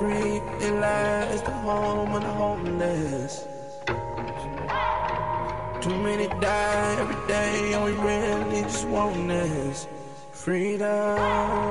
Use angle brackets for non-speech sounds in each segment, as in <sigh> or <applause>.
Free, it lies the home of the homeless. Too many die every day, and we really just want this freedom. Freedom.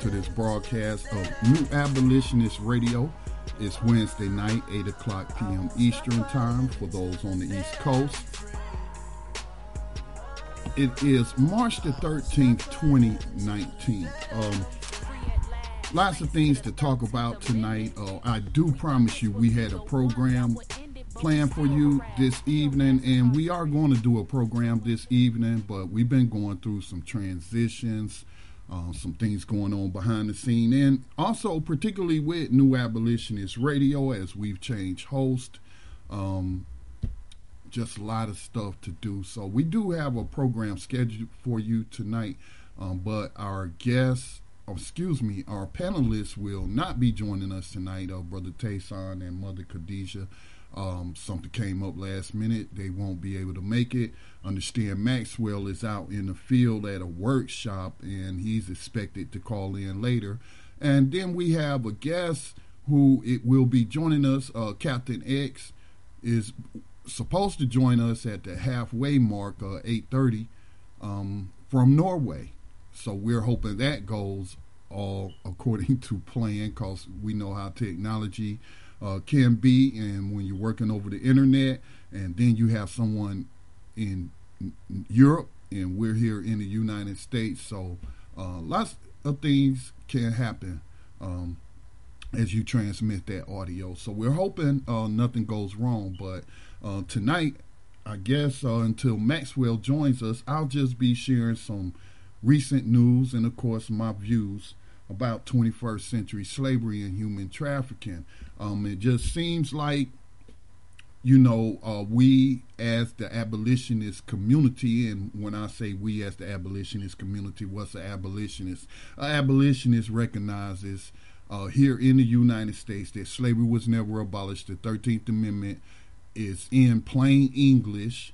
To this broadcast of New Abolitionist Radio. It's Wednesday night, 8 o'clock p.m. Eastern Time for those on the East Coast. It is March the 13th, 2019. Um, lots of things to talk about tonight. Uh, I do promise you we had a program planned for you this evening, and we are going to do a program this evening, but we've been going through some transitions uh, some things going on behind the scene, and also particularly with New Abolitionist Radio as we've changed host. Um, just a lot of stuff to do. So we do have a program scheduled for you tonight, um, but our guests, oh, excuse me, our panelists will not be joining us tonight. Uh, Brother Tayson and Mother Khadijah. Um, something came up last minute. They won't be able to make it. Understand Maxwell is out in the field at a workshop and he's expected to call in later. And then we have a guest who it will be joining us. Uh, Captain X is supposed to join us at the halfway mark, uh, 8:30, um, from Norway. So we're hoping that goes all according <laughs> to plan, because we know how technology uh, can be, and when you're working over the internet, and then you have someone in Europe, and we're here in the United States, so uh, lots of things can happen um, as you transmit that audio. So we're hoping uh, nothing goes wrong, but uh, tonight, I guess uh, until Maxwell joins us, I'll just be sharing some recent news and, of course, my views about 21st century slavery and human trafficking. Um, it just seems like, you know, uh, we as the abolitionist community, and when I say we as the abolitionist community, what's an abolitionist? An abolitionist recognizes uh, here in the United States that slavery was never abolished. The 13th Amendment is in plain English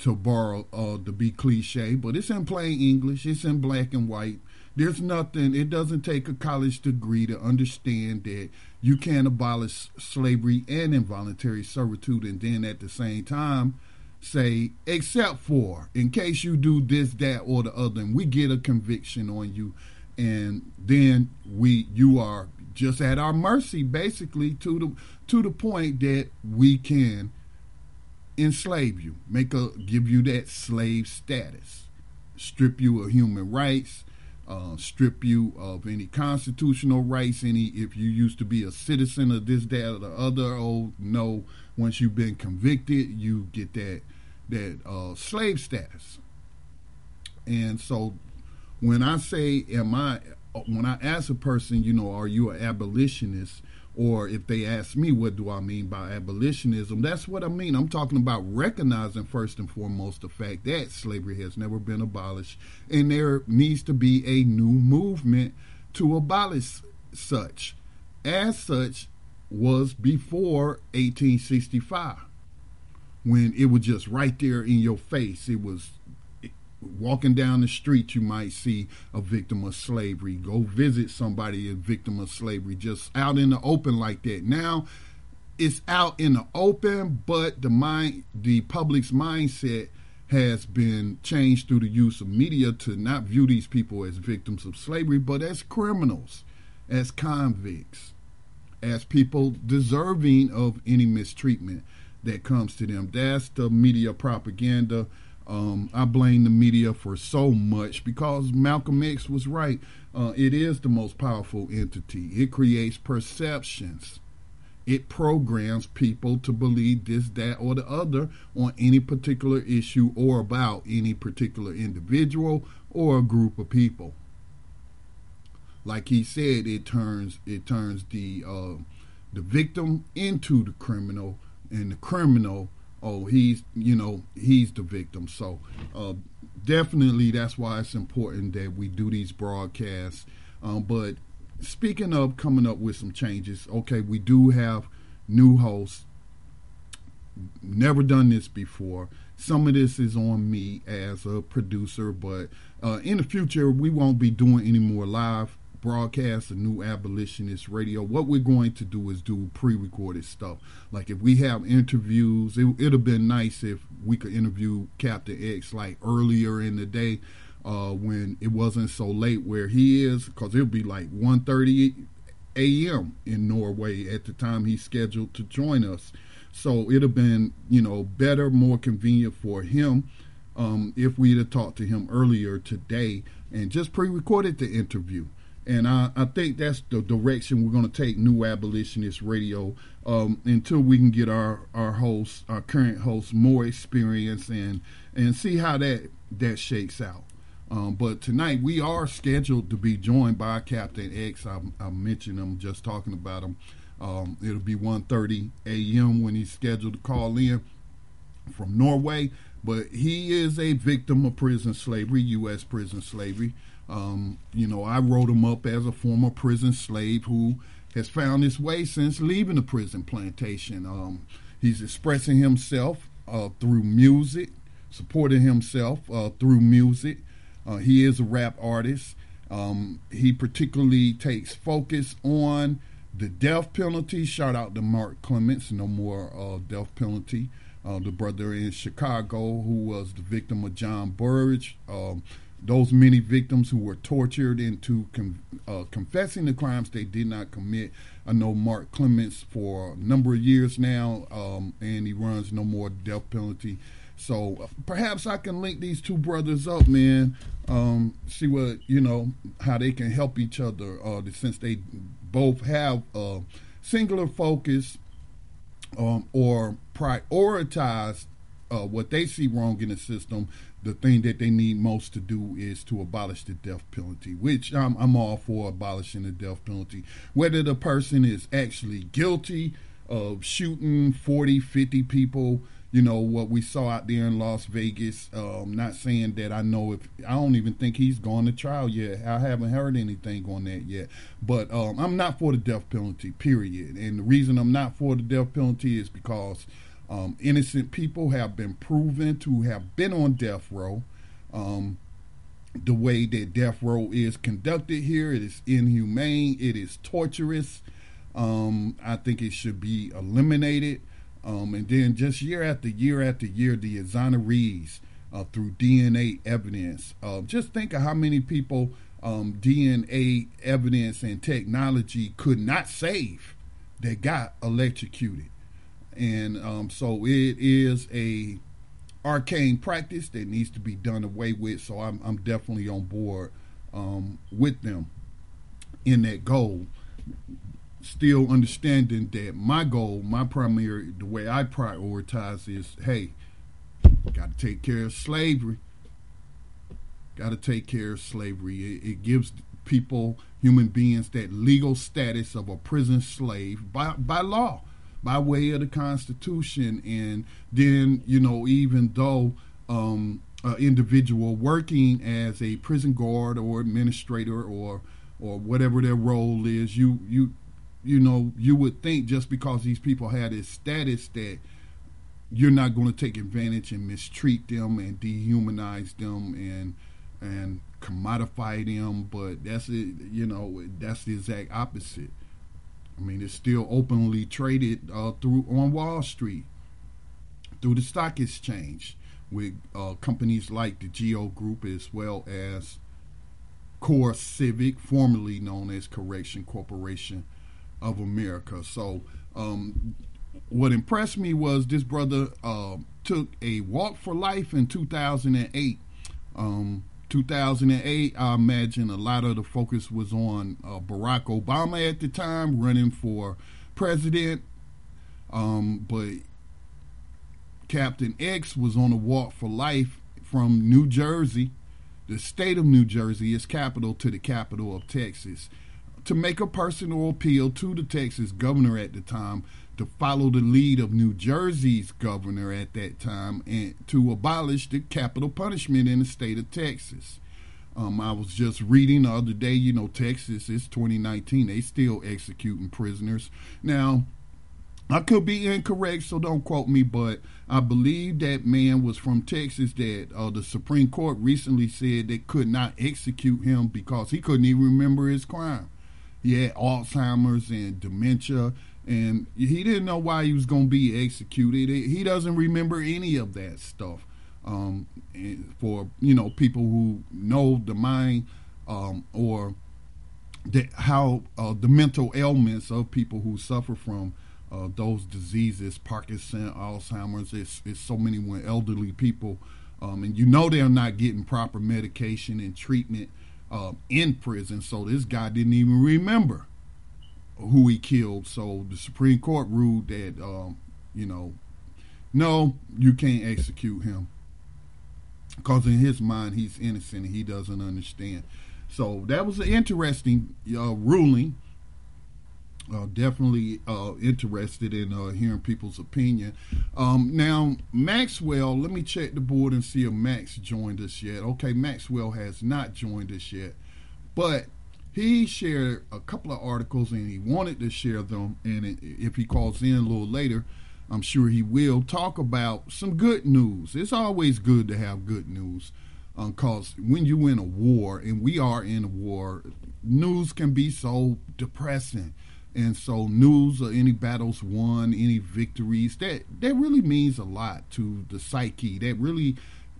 to borrow uh, to be cliche, but it's in plain English. It's in black and white. There's nothing. It doesn't take a college degree to understand that you can't abolish slavery and involuntary servitude, and then at the same time say, except for in case you do this, that, or the other, and we get a conviction on you, and then we you are just at our mercy, basically to the to the point that we can enslave you, make a give you that slave status, strip you of human rights, uh, strip you of any constitutional rights. Any if you used to be a citizen of this, that, or the other. Oh no! Once you've been convicted, you get that that uh, slave status. And so, when I say, "Am I?" When I ask a person, you know, are you an abolitionist? Or if they ask me what do I mean by abolitionism, that's what I mean. I'm talking about recognizing first and foremost the fact that slavery has never been abolished and there needs to be a new movement to abolish such. As such was before 1865 when it was just right there in your face. It was walking down the street, you might see a victim of slavery. Go visit somebody a victim of slavery, just out in the open like that. Now, it's out in the open, but the mind, the public's mindset has been changed through the use of media to not view these people as victims of slavery, but as criminals, as convicts, as people deserving of any mistreatment that comes to them. That's the media propaganda. Um, I blame the media for so much because Malcolm X was right. Uh, it is the most powerful entity. It creates perceptions it programs people to believe this, that, or the other on any particular issue or about any particular individual or a group of people. Like he said, it turns it turns the uh, the victim into the criminal, and the criminal, oh, he's you know he's the victim. So uh, definitely, that's why it's important that we do these broadcasts. Um, but speaking of coming up with some changes, okay, we do have new hosts. Never done this before. Some of this is on me as a producer, but uh, in the future, we won't be doing any more live broadcasts a New Abolitionist Radio. What we're going to do is do pre recorded stuff. Like if we have interviews, it, would have been nice if we could interview Captain X like earlier in the day uh, when it wasn't so late where he is, because it'll be like 1.30 a.m. in Norway at the time he's scheduled to join us. So it'd have been, you know, better, more convenient for him um, if we'd have talked to him earlier today and just pre-recorded the interview. And I, I think that's the direction we're going to take New Abolitionist Radio um, until we can get our, our hosts, our current hosts, more experience and and see how that that shakes out. Um, but tonight we are scheduled to be joined by Captain X. I, I mentioned him just talking about him. Um, it'll be 1:30 a.m. when he's scheduled to call in from Norway. But he is a victim of prison slavery, U.S. prison slavery. Um, you know, I wrote him up as a former prison slave who has found his way since leaving the prison plantation. Um, he's expressing himself uh, through music, supporting himself uh, through music. Uh, he is a rap artist. Um, he particularly takes focus on the death penalty. Shout out to Mark Clements, no more uh, death penalty. Uh, the brother in Chicago who was the victim of John Burge. Um, those many victims who were tortured into uh, confessing the crimes they did not commit. I know Mark Clements for a number of years now, um, and he runs No More Death Penalty so perhaps I can link these two brothers up, man. Um, see what you know how they can help each other. Uh, since they both have a singular focus um, or prioritize uh, what they see wrong in the system. The thing that they need most to do is to abolish the death penalty, which I'm, I'm all for abolishing the death penalty. Whether the person is actually guilty of shooting 40, 50 people you know what we saw out there in Las Vegas. Um, not saying that I know if I don't even think he's gone to trial yet. I haven't heard anything on that yet. But um, I'm not for the death penalty. Period. And the reason I'm not for the death penalty is because um, innocent people have been proven to have been on death row. Um, the way that death row is conducted here, it is inhumane. It is torturous. Um, I think it should be eliminated. Um, and then just year after year after year, the exonerees uh, through DNA evidence. Uh, just think of how many people um, DNA evidence and technology could not save that got electrocuted. And um, so it is a arcane practice that needs to be done away with. So I'm, I'm definitely on board um, with them in that goal still understanding that my goal, my primary, the way I prioritize is, hey, got to take care of slavery. Got to take care of slavery. It, it, gives people, human beings, that legal status of a prison slave by by law, by way of the Constitution. And then, you know, even though um, an individual working as a prison guard or administrator or or whatever their role is, you you you know, you would think just because these people had this status that you're not going to take advantage and mistreat them and dehumanize them and and commodify them. But that's it. You know, that's the exact opposite. I mean, it's still openly traded uh, through on Wall Street, through the stock exchange, with uh, companies like the Geo Group as well as Core Civic, formerly known as Correction Corporation of America. So, um, what impressed me was this brother uh, took a walk for life in 2008. Um, 2008, I imagine a lot of the focus was on uh, Barack Obama at the time running for president. Um, but Captain X was on a walk for life from New Jersey, the state of New Jersey, its capital, to the capital of Texas, to make a personal appeal to the Texas governor at the time to follow the lead of New Jersey's governor at that time and to abolish the capital punishment in the state of Texas. Um, I was just reading the other day, you know, Texas, is 2019, they still executing prisoners. Now, I could be incorrect, so don't quote me, but I believe that man was from Texas that uh, the Supreme Court recently said they could not execute him because he couldn't even remember his crime. He had Alzheimer's and dementia and he didn't know why he was going to be executed. He doesn't remember any of that stuff. Um, for you know people who know the mind um, or the, how uh, the mental ailments of people who suffer from uh, those diseases, Parkinson, Alzheimer's. It's, it's so many when elderly people, um, and you know they're not getting proper medication and treatment uh, in prison. So this guy didn't even remember who he killed. So the Supreme Court ruled that, um, you know, no, you can't execute him because in his mind he's innocent and he doesn't understand. So that was an interesting uh, ruling. Uh, definitely uh, interested in uh, hearing people's opinion. Um, now, Maxwell, let me check the board and see if Max joined us yet. Okay, Maxwell has not joined us yet, but he shared a couple of articles and he wanted to share them. And if he calls in a little later, I'm sure he will talk about some good news. It's always good to have good news because um, when you in a war, and we are in a war, news can be so depressing. And so, news of any battles won, any victories, that that really means a lot to the psyche. That really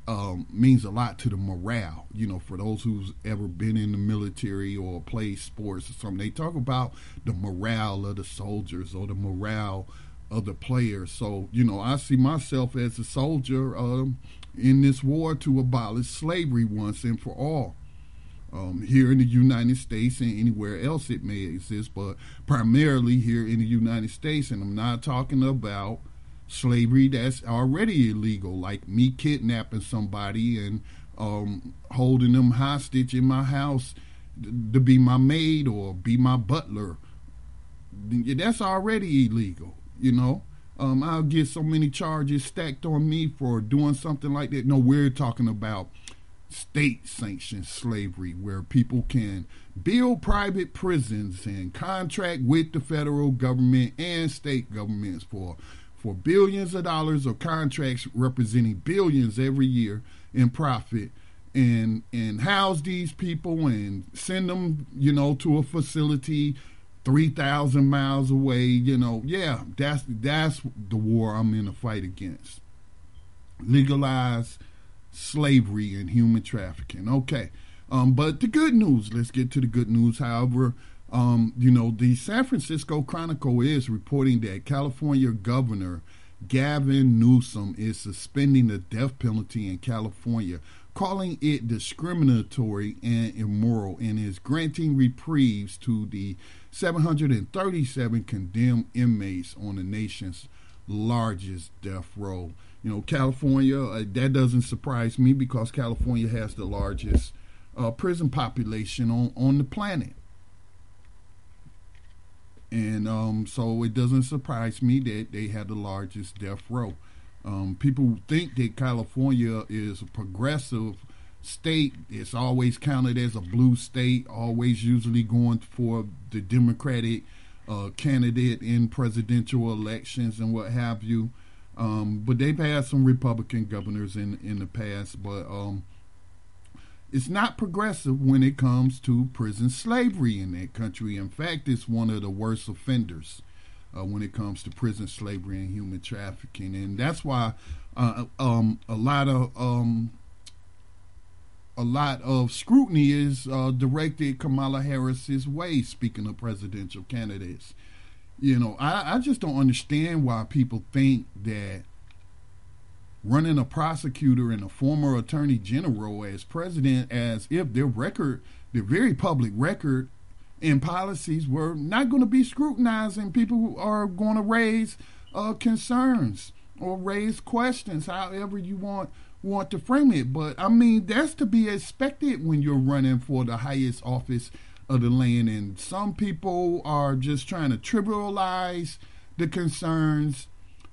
um, means a lot to the morale. You know, for those who's ever been in the military or played sports or something, they talk about the morale of the soldiers or the morale of the players. So, you know, I see myself as a soldier um, in this war to abolish slavery once and for all. Um, here in the United States and anywhere else it may exist, but primarily here in the United States. And I'm not talking about slavery that's already illegal, like me kidnapping somebody and um, holding them hostage in my house to be my maid or be my butler. That's already illegal, you know. Um, I'll get so many charges stacked on me for doing something like that. No, we're talking about state sanctioned slavery where people can build private prisons and contract with the federal government and state governments for for billions of dollars of contracts representing billions every year in profit and and house these people and send them you know to a facility 3000 miles away you know. Yeah that's that's the war I'm in a fight against. Legalize slavery and human trafficking. Okay um, but the good news let's get to the good news. However um, you know, the San Francisco Chronicle is reporting that California Governor Gavin Newsom is suspending the death penalty in California, calling it discriminatory and immoral, and is granting reprieves to the 737 condemned inmates on the nation's largest death row. You know, California, uh, that doesn't surprise me because California has the largest uh, prison population on, on the planet. And um, so it doesn't surprise me that they have the largest death row. Um, people think that California is a progressive state. It's always counted as a blue state, always usually going for the Democratic uh, candidate in presidential elections and what have you. Um, but they've had some Republican governors in in the past, but um, it's not progressive when it comes to prison slavery in that country. In fact, it's one of the worst offenders uh, when it comes to prison slavery and human trafficking, and that's why uh, um, a lot of um, a lot of scrutiny is uh, directed Kamala Harris's way. Speaking of presidential candidates, you know, I, I just don't understand why people think that running a prosecutor and a former attorney general as president as if their record, their very public record and policies were not going to be scrutinized and people are going to raise uh, concerns or raise questions, however you want want to frame it. But I mean, that's to be expected when you're running for the highest office of the land. And some people are just trying to trivialize the concerns,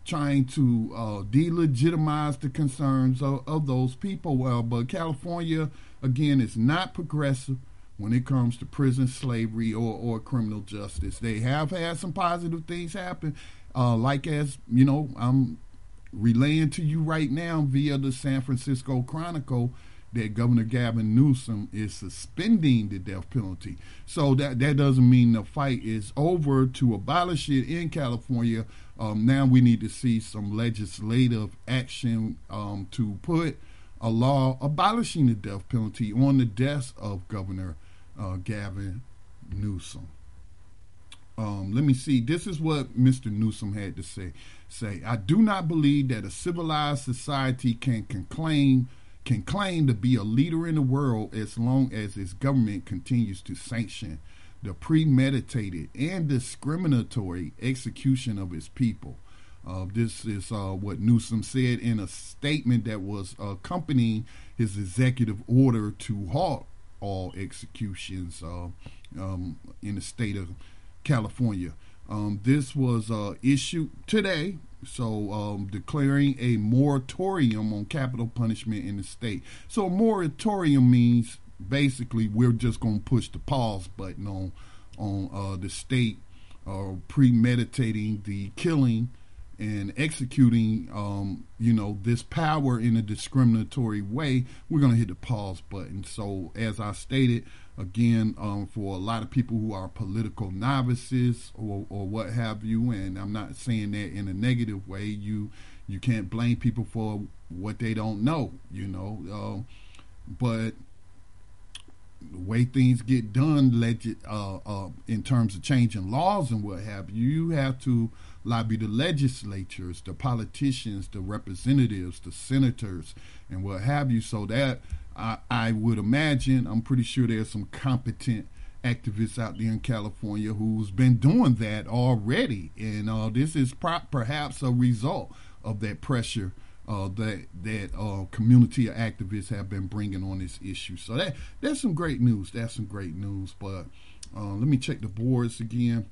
trying to uh, delegitimize the concerns of, of those people. Well, but California, again, is not progressive when it comes to prison slavery or, or criminal justice. They have had some positive things happen, uh, like as you know, I'm relaying to you right now via the San Francisco Chronicle that Governor Gavin Newsom is suspending the death penalty. So that that doesn't mean the fight is over to abolish it in California. Um, now we need to see some legislative action um, to put a law abolishing the death penalty on the desk of Governor uh, Gavin Newsom. Um, let me see. This is what Mr. Newsom had to say. Say, I do not believe that a civilized society can, can claim can claim to be a leader in the world as long as its government continues to sanction the premeditated and discriminatory execution of its people. Uh, this is uh, what Newsom said in a statement that was accompanying his executive order to halt all executions uh, um, in the state of California. Um, this was uh, issued today, so um, declaring a moratorium on capital punishment in the state. So a moratorium means basically we're just going to push the pause button on on uh, the state uh, premeditating the killing and executing, um, you know, this power in a discriminatory way. We're going to hit the pause button. So as I stated again, um, for a lot of people who are political novices or, or what have you, and I'm not saying that in a negative way. You you can't blame people for what they don't know, you know. Uh, but the way things get done, legit, uh, uh, in terms of changing laws and what have you, you have to lobby the legislatures, the politicians, the representatives, the senators, and what have you, so that I, I would imagine, I'm pretty sure there's some competent activists out there in California who's been doing that already, and uh, this is pro- perhaps a result of that pressure uh, that that uh, community of activists have been bringing on this issue. So that that's some great news. That's some great news. But uh, let me check the boards again.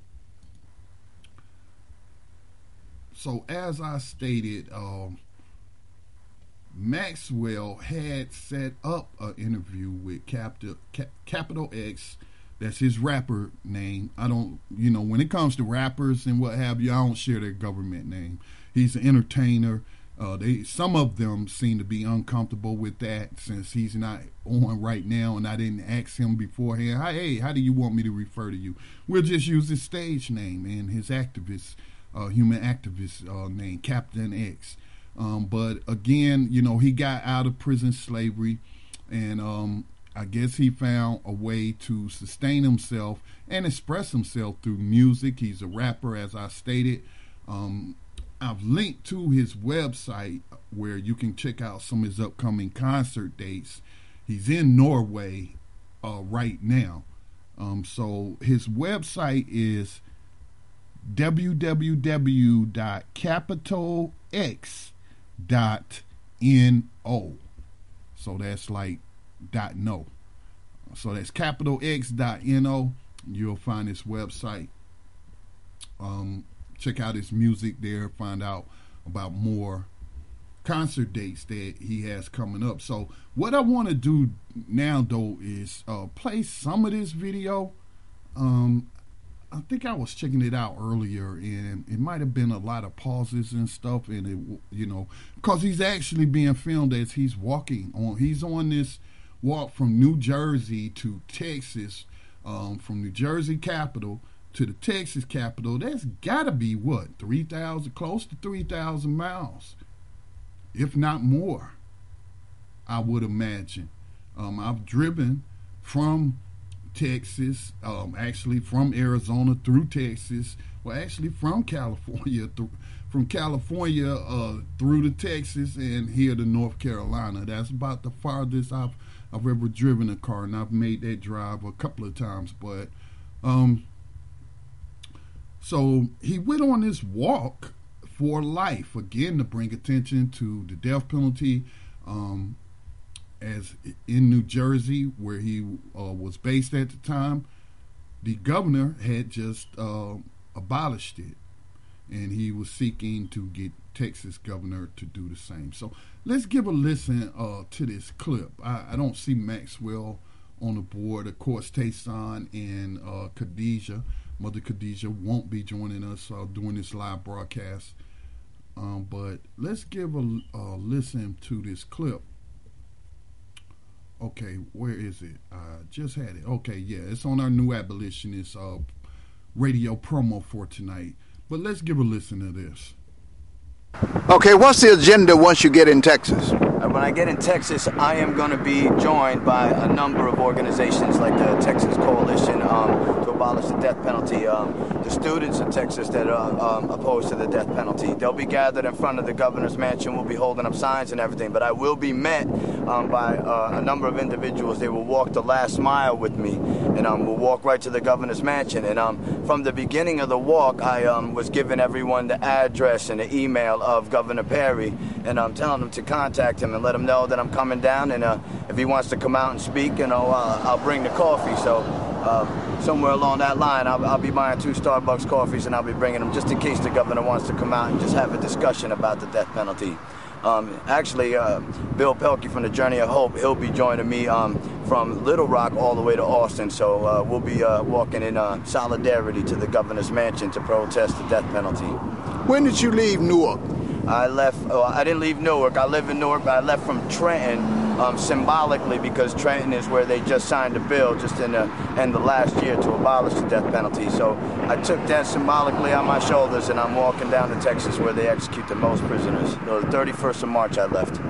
So as I stated, um, Maxwell had set up an interview with Capital Capital X. That's his rapper name. I don't, you know, when it comes to rappers and what have you, I don't share their government name. He's an entertainer. Uh, they some of them seem to be uncomfortable with that since he's not on right now, and I didn't ask him beforehand. Hey, how do you want me to refer to you? We'll just use his stage name and his activist, uh, human activist uh, name, Captain X. Um, but again, you know, he got out of prison slavery, and um, I guess he found a way to sustain himself and express himself through music. He's a rapper, as I stated. Um, I've linked to his website where you can check out some of his upcoming concert dates. He's in Norway uh, right now. Um, so his website is www.capitalx dot no. So that's like dot no. So that's capital X dot no. You'll find his website. Um, check out his music there. Find out about more concert dates that he has coming up. So what I want to do now though is uh, play some of this video. Um, I think I was checking it out earlier, and it might have been a lot of pauses and stuff, and it, you know, because he's actually being filmed as he's walking on. He's on this walk from New Jersey to Texas, um, from New Jersey capital to the Texas capital. That's got to be what three thousand, close to three thousand miles, if not more. I would imagine. Um, I've driven from Texas, um, actually from Arizona through Texas, well, actually from California, from California uh, through to Texas and here to North Carolina. That's about the farthest I've I've ever driven a car, and I've made that drive a couple of times. But um, so he went on this walk for life again to bring attention to the death penalty. Um, as in New Jersey, where he uh, was based at the time, the governor had just uh, abolished it, and he was seeking to get Texas governor to do the same. So let's give a listen uh, to this clip. I, I, don't see Maxwell on the board. Of course, Tayson and uh, Khadijah, Mother Khadijah, won't be joining us uh, during this live broadcast. Um, but let's give a, a listen to this clip Okay, where is it? I just had it. Okay, yeah, it's on our new abolitionist uh, radio promo for tonight. But let's give a listen to this. Okay, what's the agenda once you get in Texas? Uh, when I get in Texas, I am going to be joined by a number of organizations like the Texas Coalition um, to abolish the death penalty, um, the students in Texas that are um, opposed to the death penalty. They'll be gathered in front of the governor's mansion. We'll be holding up signs and everything, but I will be met um, by uh, a number of individuals. They will walk the last mile with me, and um, we'll walk right to the governor's mansion. And um, from the beginning of the walk, I was giving everyone the address and the email of Governor Perry, and I'm telling them to contact him and let him know that I'm coming down. And uh, if he wants to come out and speak, you know, uh, I'll bring the coffee. So uh, somewhere along that line, I'll, I'll, be buying two Starbucks coffees and I'll be bringing them just in case the governor wants to come out and just have a discussion about the death penalty. Um, actually, uh, Bill Pelke from the Journey of Hope, he'll be joining me um, from Little Rock all the way to Austin. So uh, we'll be uh, walking in uh, solidarity to the governor's mansion to protest the death penalty. When did you leave Newark? I left. Oh, I didn't leave Newark. I live in Newark, but I left from Trenton um, symbolically because Trenton is where they just signed a bill just in the end of last year to abolish the death penalty. So I took that symbolically on my shoulders, and I'm walking down to Texas where they execute the most prisoners. So the 31st of March, I left.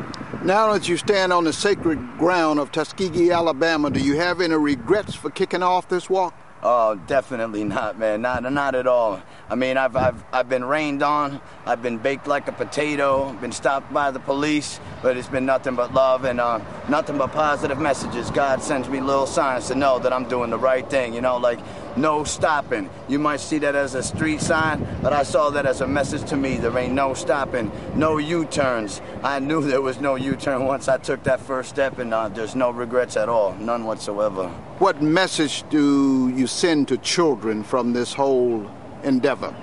Now that you stand on the sacred ground of Tuskegee, Alabama, do you have any regrets for kicking off this walk? Oh, definitely not, man. Not not at all. I mean, I've I've I've been rained on. I've been baked like a potato. Been stopped by the police, but it's been nothing but love and uh, nothing but positive messages. God sends me little signs to know that I'm doing the right thing. You know, like no stopping. You might see that as a street sign, but I saw that as a message to me. There ain't no stopping, no U-turns. I knew there was no U-turn once I took that first step, and uh, there's no regrets at all, none whatsoever. What message do you send to children from this whole endeavor?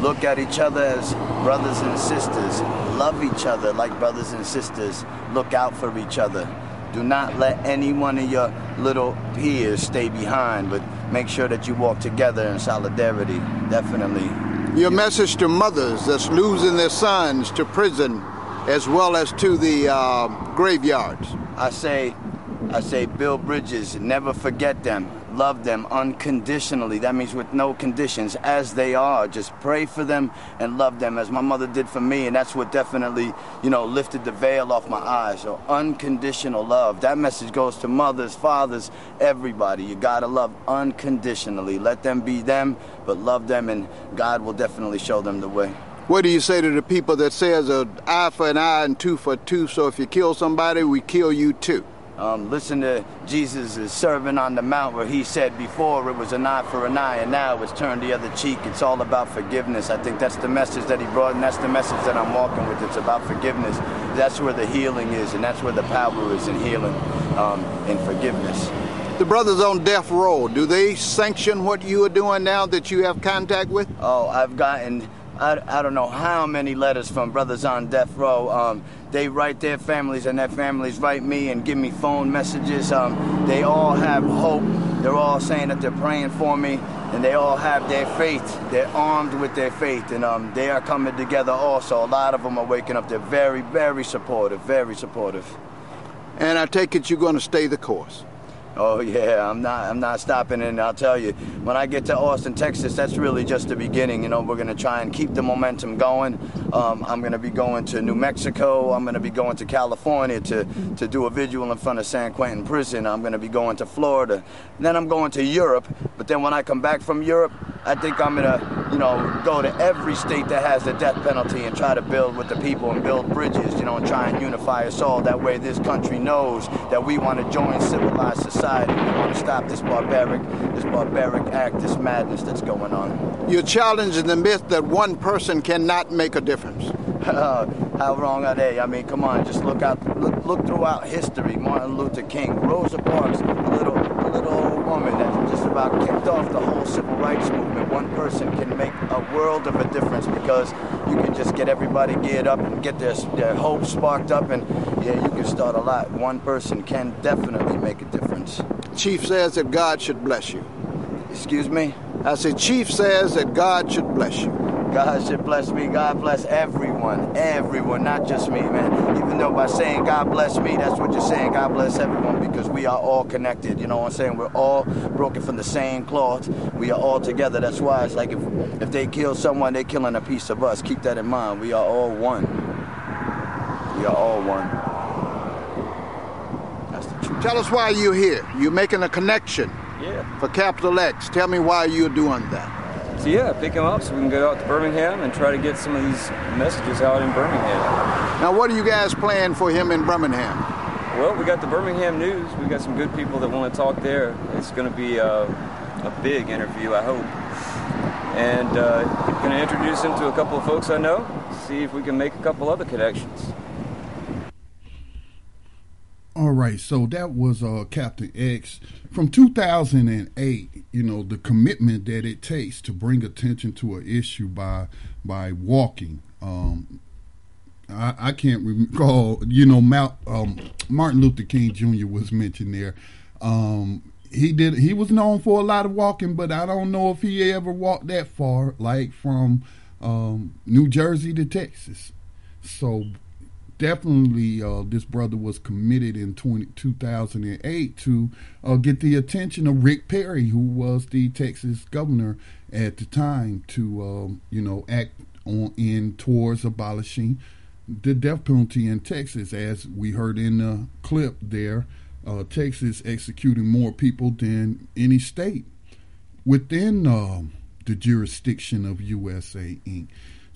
Look at each other as brothers and sisters. Love each other like brothers and sisters. Look out for each other. Do not let any one of your little peers stay behind, but make sure that you walk together in solidarity. Definitely. Your message to mothers that's losing their sons to prison as well as to the uh, graveyards. I say I say, build bridges, never forget them, love them unconditionally. That means with no conditions, as they are. Just pray for them and love them, as my mother did for me, and that's what definitely, you know, lifted the veil off my eyes. So unconditional love. That message goes to mothers, fathers, everybody. You gotta love unconditionally. Let them be them, but love them, and God will definitely show them the way. What do you say to the people that says an eye for an eye and two for two? So if you kill somebody, we kill you too. Um, listen to Jesus' sermon on the mount where he said before it was an eye for an eye and now it's turned the other cheek. It's all about forgiveness. I think that's the message that he brought and that's the message that I'm walking with. It's about forgiveness. That's where the healing is and that's where the power is in healing um, and forgiveness. The brothers on death row, do they sanction what you are doing now that you have contact with? Oh, I've gotten I, I don't know how many letters from brothers on death row. Um, they write their families, and their families write me and give me phone messages. Um, they all have hope they're all saying that they're praying for me, and they all have their faith. They're armed with their faith, and um, they are coming together also. A lot of them are waking up. They're very, very supportive, very supportive. And I take it you're going to stay the course. Oh <laughs> yeah, I'm not I'm not stopping and I'll tell you, when I get to Austin, Texas, that's really just the beginning. You know, we're gonna try and keep the momentum going. Um, I'm gonna be going to New Mexico, I'm gonna be going to California to, to do a visual in front of San Quentin prison. I'm gonna be going to Florida. then I'm going to Europe. But then when I come back from Europe, I think I'm gonna, you know, go to every state that has the death penalty and try to build with the people and build bridges, you know, and try and unify us all. That way this country knows that we want to join civilized society society. We want to stop this barbaric, this barbaric act, this madness that's going on. You're challenging the myth that one person cannot make a difference. <laughs> How wrong are they? I mean, come on, just look out, look, look throughout history. Martin Luther King, Rosa Parks, little, little old woman that just about kicked off the whole civil rights movement. One person can make a world of a difference because you can just get everybody geared up and get their, their hope sparked up, and yeah, you can start a lot. One person can definitely make a difference. Chief says that God should bless you. Excuse me? I said, Chief says that God should bless you. God should bless me. God bless everyone. Everyone, not just me, man. Even though by saying God bless me, that's what you're saying. God bless everyone because we are all connected. You know what I'm saying? We're all broken from the same cloth. We are all together. That's why it's like if, if they kill someone, they're killing a piece of us. Keep that in mind. We are all one. We are all one. That's the truth. Tell us why you're here. You're making a connection Yeah. for Capital X. Tell me why you're doing that. So yeah, pick them up so we can go out to Birmingham and try to get some of these messages out in Birmingham. Now, what are you guys planning for him in Birmingham? Well, we got the Birmingham News. We got some good people that want to talk there. It's going to be a, a big interview, I hope. And uh, going to introduce him to a couple of folks I know, see if we can make a couple other connections. All right, so that was uh, Captain X from 2008. You know the commitment that it takes to bring attention to an issue by by walking. Um, I, I can't recall. You know, Mal, um, Martin Luther King Jr. was mentioned there. Um, he did. He was known for a lot of walking, but I don't know if he ever walked that far, like from um, New Jersey to Texas. So definitely uh, this brother was committed in 20, 2008 to uh, get the attention of Rick Perry, who was the Texas governor at the time, to um, you know act on in towards abolishing the death penalty in Texas, as we heard in the clip there. Uh, Texas executing more people than any state within uh, the jurisdiction of USA Inc.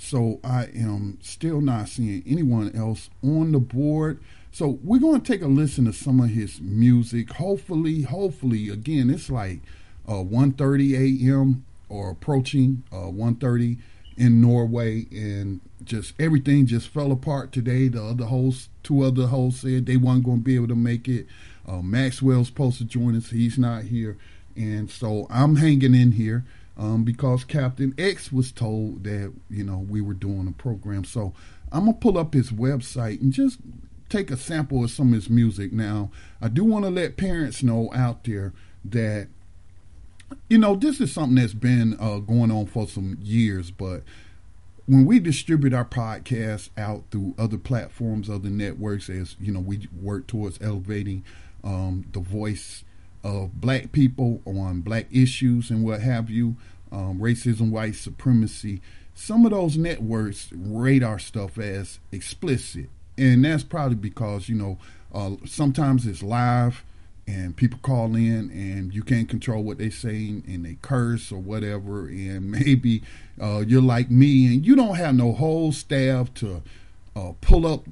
So I am still not seeing anyone else on the board. So we're going to take a listen to some of his music. Hopefully, hopefully, again, it's like uh, 1.30 a.m. or approaching uh, 1.30 in Norway, and just everything just fell apart today. The other hosts, two other hosts said they weren't going to be able to make it. Uh, Maxwell's supposed to join us. He's not here. And so I'm hanging in here um, because Captain X was told that, you know, we were doing a program. So I'm to pull up his website and just take a sample of some of his music. Now, I do want to let parents know out there that, you know, this is something that's been uh, going on for some years, but when we distribute our podcast out through other platforms, other networks, as you know, we work towards elevating um, the voice of black people on black issues and what have you, um, racism, white supremacy. Some of those networks rate our stuff as explicit, and that's probably because you know uh, sometimes it's live and people call in and you can't control what they say and they curse or whatever and <laughs> maybe uh, you're like me and you don't have no whole staff to uh, pull up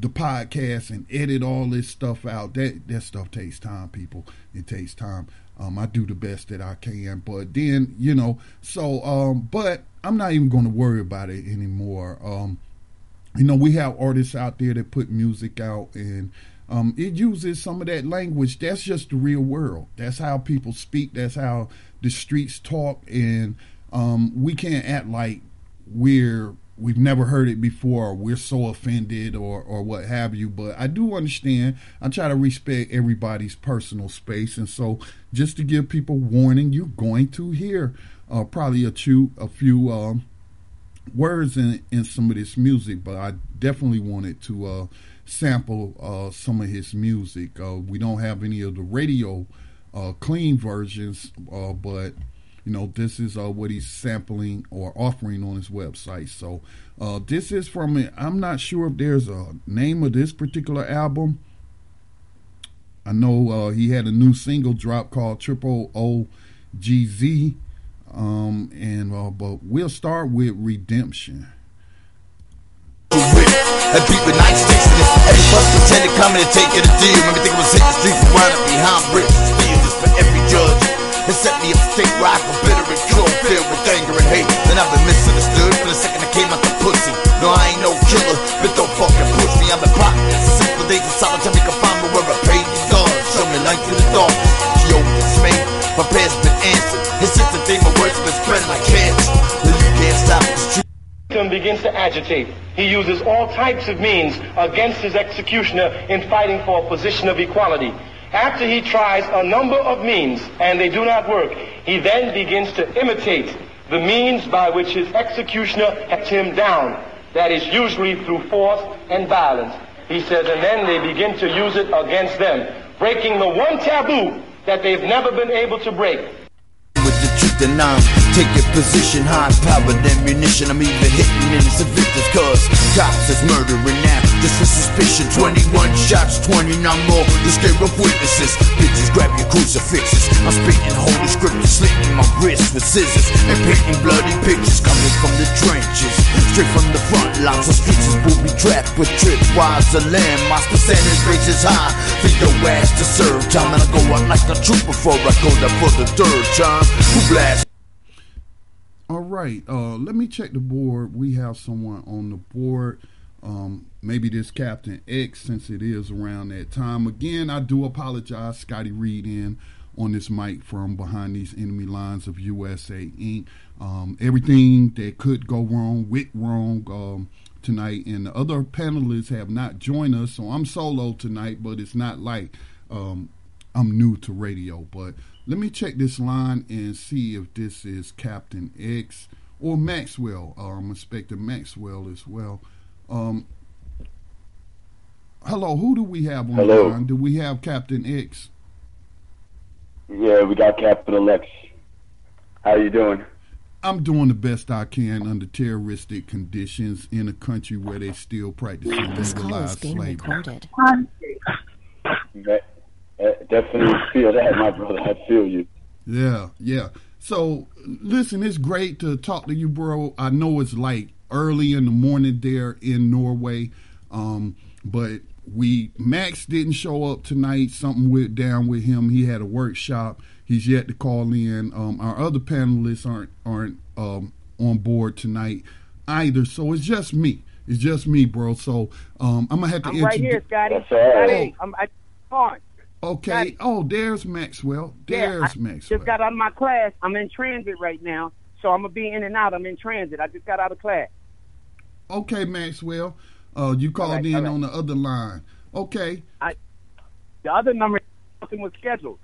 the podcast and edit all this stuff out that that stuff takes time people it takes time um, i do the best that i can but then you know so um, but i'm not even going to worry about it anymore um, you know we have artists out there that put music out and um, it uses some of that language. That's just the real world. That's how people speak. That's how the streets talk. And um, we can't act like we're we've never heard it before, or we're so offended, or or what have you. But I do understand. I try to respect everybody's personal space, and so just to give people warning, you're going to hear uh, probably a few a few um, words in in some of this music, but I definitely wanted to uh, sample uh, some of his music. Uh, we don't have any of the radio uh, clean versions, uh, but you know this is uh, what he's sampling or offering on his website. So uh, this is from. I'm not sure if there's a name of this particular album. I know he had a new single drop called Triple O G Z, um, and but we'll start with Redemption and beat with it. To take it a deal. Remember thinking was hitting the streets and wind up behind bricks. It set me up straight where I feel bitter and cold, filled with anger and hate. Then I've been misunderstood for the second I came out the pussy. No, I ain't no killer, but don't fucking push me. I'm the pot. Simple days of solitary confinement where I paid the guard. Show me light through the darkness. Yo, dismay. My prayers been answered. His sister think my words been spreading like cancer. You can't stop the street begins to agitate. He uses all types of means against his executioner in fighting for a position of equality. After he tries a number of means and they do not work, he then begins to imitate the means by which his executioner has him down. That is usually through force and violence. He says, and then they begin to use it against them, breaking the one taboo that they've never been able to break and I'm taking position, high powered ammunition. I'm even hitting innocent victims, cause cops is murdering now. Just for suspicion, 21 shots, 29 more. To scare of witnesses. Bitches, grab your crucifixes. I'm spitting holy scriptures, slitting my wrists with scissors, and painting bloody pictures coming from the trenches. Straight from the front lines, the streets is booby trapped with tripwires and landmines. Percentage rates is high for your ass to serve time. And I go out like a troop before I go there for the third time. Who blast all right. Uh, let me check the board. We have someone on the board. Um, maybe this Captain X, since it is around that time. Again, I do apologize. Scotty Reed in on this mic from behind these enemy lines of USA Inc. Um, everything that could go wrong went wrong um, tonight, and the other panelists have not joined us. So I'm solo tonight, but it's not like um, I'm new to radio. But let me check this line and see if this is Captain X or Maxwell. Uh, I'm expecting Maxwell as well. Um, hello, who do we have on hello. the line? Do we have Captain X? Yeah, we got Captain X. How you doing? I'm doing the best I can under terroristic conditions in a country where they still practice legalized slavery. Recorded. Uh, definitely feel that, my brother. I feel you. Yeah, yeah. So, listen, it's great to talk to you, bro. I know it's like early in the morning there in Norway, um, but we Max didn't show up tonight. Something went down with him. He had a workshop. He's yet to call in. Um, our other panelists aren't aren't um, on board tonight either. So it's just me. It's just me, bro. So um, I'm gonna have to. I'm right here, Scotty. Scotty, I'm, I, on. Okay. Oh, there's Maxwell. There's yeah, Maxwell. Just got out of my class. I'm in transit right now, so I'm gonna be in and out. I'm in transit. I just got out of class. Okay, Maxwell. Uh, you called right, in right. on the other line. Okay. I, the other number something was scheduled.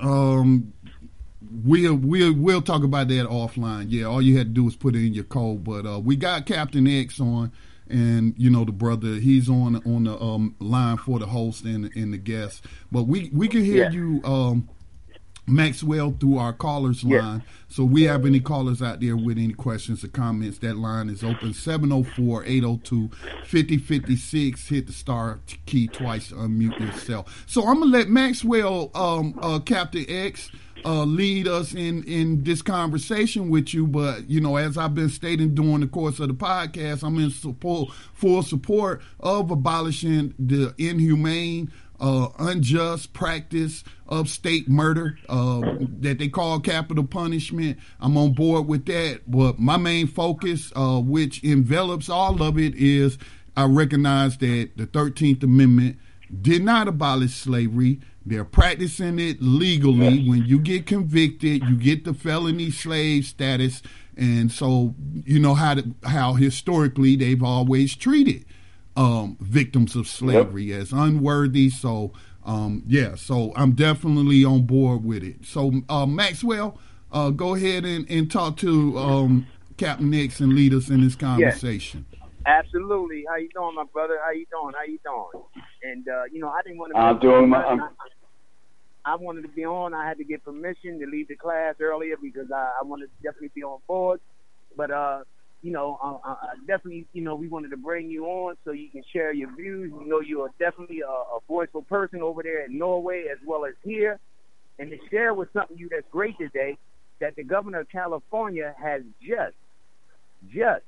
Um, we'll we'll we'll talk about that offline. Yeah, all you had to do was put it in your code. But uh, we got Captain X on and you know the brother he's on on the um, line for the host and, and the guest. But we we can hear yeah. you um, maxwell through our callers line. So we have any callers out there with any questions or comments that line is open. 704-802-5056 hit the star key twice to unmute yourself. So i'm gonna let maxwell um, uh, captain x uh, lead us in in this conversation with you. But you know, as I've been stating during the course of the podcast, I'm in support, full support of abolishing the inhumane. Uh, unjust practice of state murder uh, that they call capital punishment. I'm on board with that. But my main focus, uh, which envelops all of it, is I recognize that the 13th Amendment did not abolish slavery They're practicing it legally. When you get convicted, you get the felony slave status, and so you know how to, how historically they've always treated um, victims of slavery yep. as unworthy. So um, yeah, so I'm definitely on board with it. So uh, Maxwell, uh, go ahead and, and talk to um, Captain X and lead us in this conversation. Yes. Absolutely. How you doing, my brother? How you doing? How you doing? And uh, you know, I didn't want to. I'm doing my. I'm... I wanted to be on. I had to get permission to leave the class earlier because I, I wanted to definitely be on board. But uh, you know, uh, uh, definitely, you know, we wanted to bring you on so you can share your views. You know, you are definitely a, a voiceful person over there in Norway as well as here, and to share with something you that's great today that the governor of California has just, just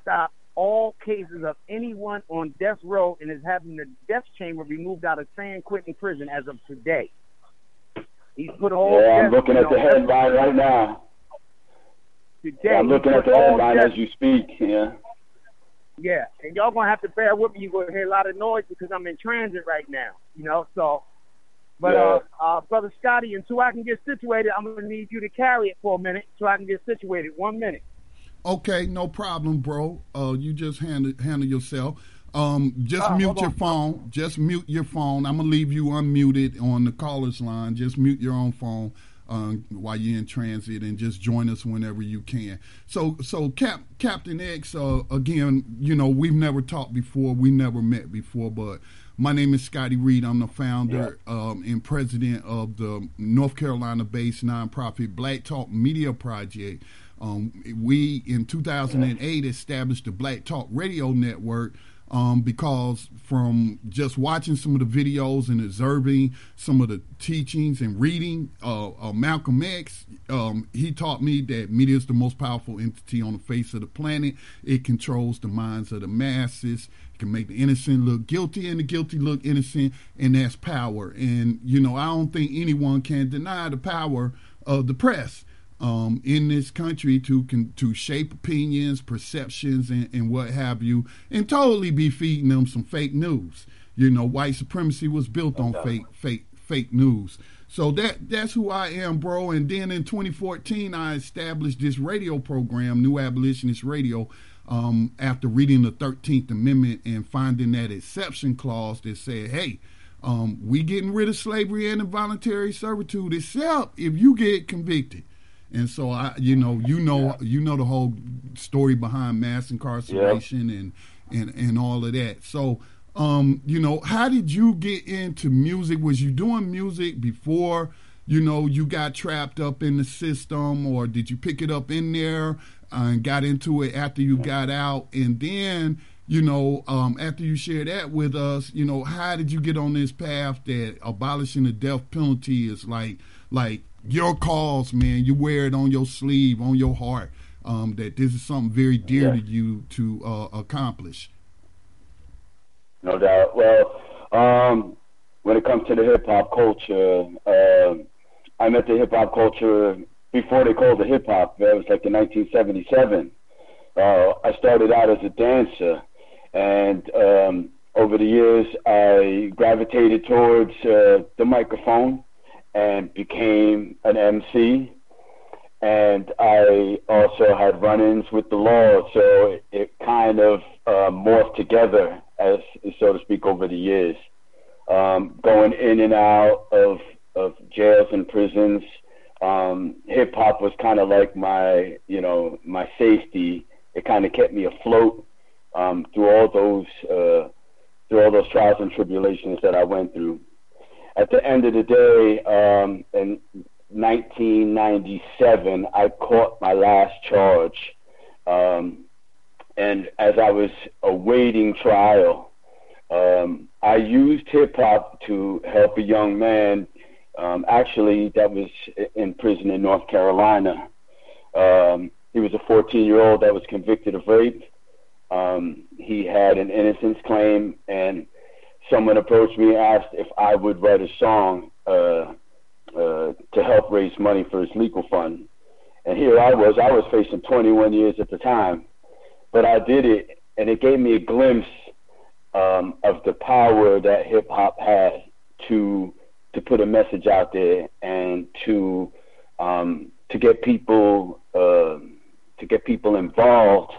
stopped all cases of anyone on death row and is having the death chamber removed out of San Quentin prison as of today. He's put all. Yeah, I'm looking at the headline right now. Today, yeah, I'm looking at the headline as you speak. Yeah. Yeah, and y'all gonna have to bear with me. You're gonna hear a lot of noise because I'm in transit right now. You know, so. But yeah. uh, uh, brother Scotty, until I can get situated, I'm gonna need you to carry it for a minute so I can get situated. One minute. Okay, no problem, bro. Uh, you just handle handle yourself. Um, just uh, mute your phone. Just mute your phone. I'm gonna leave you unmuted on the caller's line. Just mute your own phone uh, while you're in transit, and just join us whenever you can. So, so Cap, Captain X. Uh, again, you know we've never talked before. We never met before, but my name is Scotty Reed. I'm the founder yeah. um, and president of the North Carolina-based nonprofit Black Talk Media Project. Um, we in 2008 established the Black Talk Radio Network um, because from just watching some of the videos and observing some of the teachings and reading uh, uh, Malcolm X, um, he taught me that media is the most powerful entity on the face of the planet. It controls the minds of the masses. It can make the innocent look guilty and the guilty look innocent, and that's power. And you know, I don't think anyone can deny the power of the press um, in this country to can, to shape opinions, perceptions, and, and what have you, and totally be feeding them some fake news. You know, white supremacy was built on fake, fake, fake news. So that that's who I am, bro. And then in 2014, I established this radio program, New Abolitionist Radio, um, after reading the 13th Amendment and finding that exception clause that said, hey, um, we getting rid of slavery and involuntary servitude, except if you get convicted. And so I, you know, you know, yeah. you know the whole story behind mass incarceration and and and all of that. So, um, you know, how did you get into music? Was you doing music before? You know, you got trapped up in the system, or did you pick it up in there and got into it after you got out? And then, you know, um, after you share that with us, you know, how did you get on this path that abolishing the death penalty is like, like your cause, man. You wear it on your sleeve, on your heart. Um, that this is something very dear yeah. to you to uh, accomplish. No doubt. Well, um, when it comes to the hip hop culture, uh, I met the hip hop culture before they called it hip hop. That was like in 1977. Uh, I started out as a dancer, and um, over the years, I gravitated towards uh, the microphone and became an MC. And I also had run-ins with the law, so it, it kind of uh, morphed together, as so to speak, over the years. Um, going in and out of of jails and prisons. Um, hip hop was kind of like my, you know, my safety. It kind of kept me afloat um, through all those uh, through all those trials and tribulations that I went through at the end of the day, um, in 1997, I caught my last charge. Um, and as I was awaiting trial, um, I used hip hop to help a young man, um, actually, that was in prison in North Carolina. Um, he was a 14 year old that was convicted of rape. Um, he had an innocence claim, and someone approached me and asked if I would write a song uh, uh, to help raise money for his legal fund. And here I was, I was facing 21 years at the time, but I did it, and it gave me a glimpse um, of the power that hip hop had to to put a message out there and to um, to get people uh, to get people involved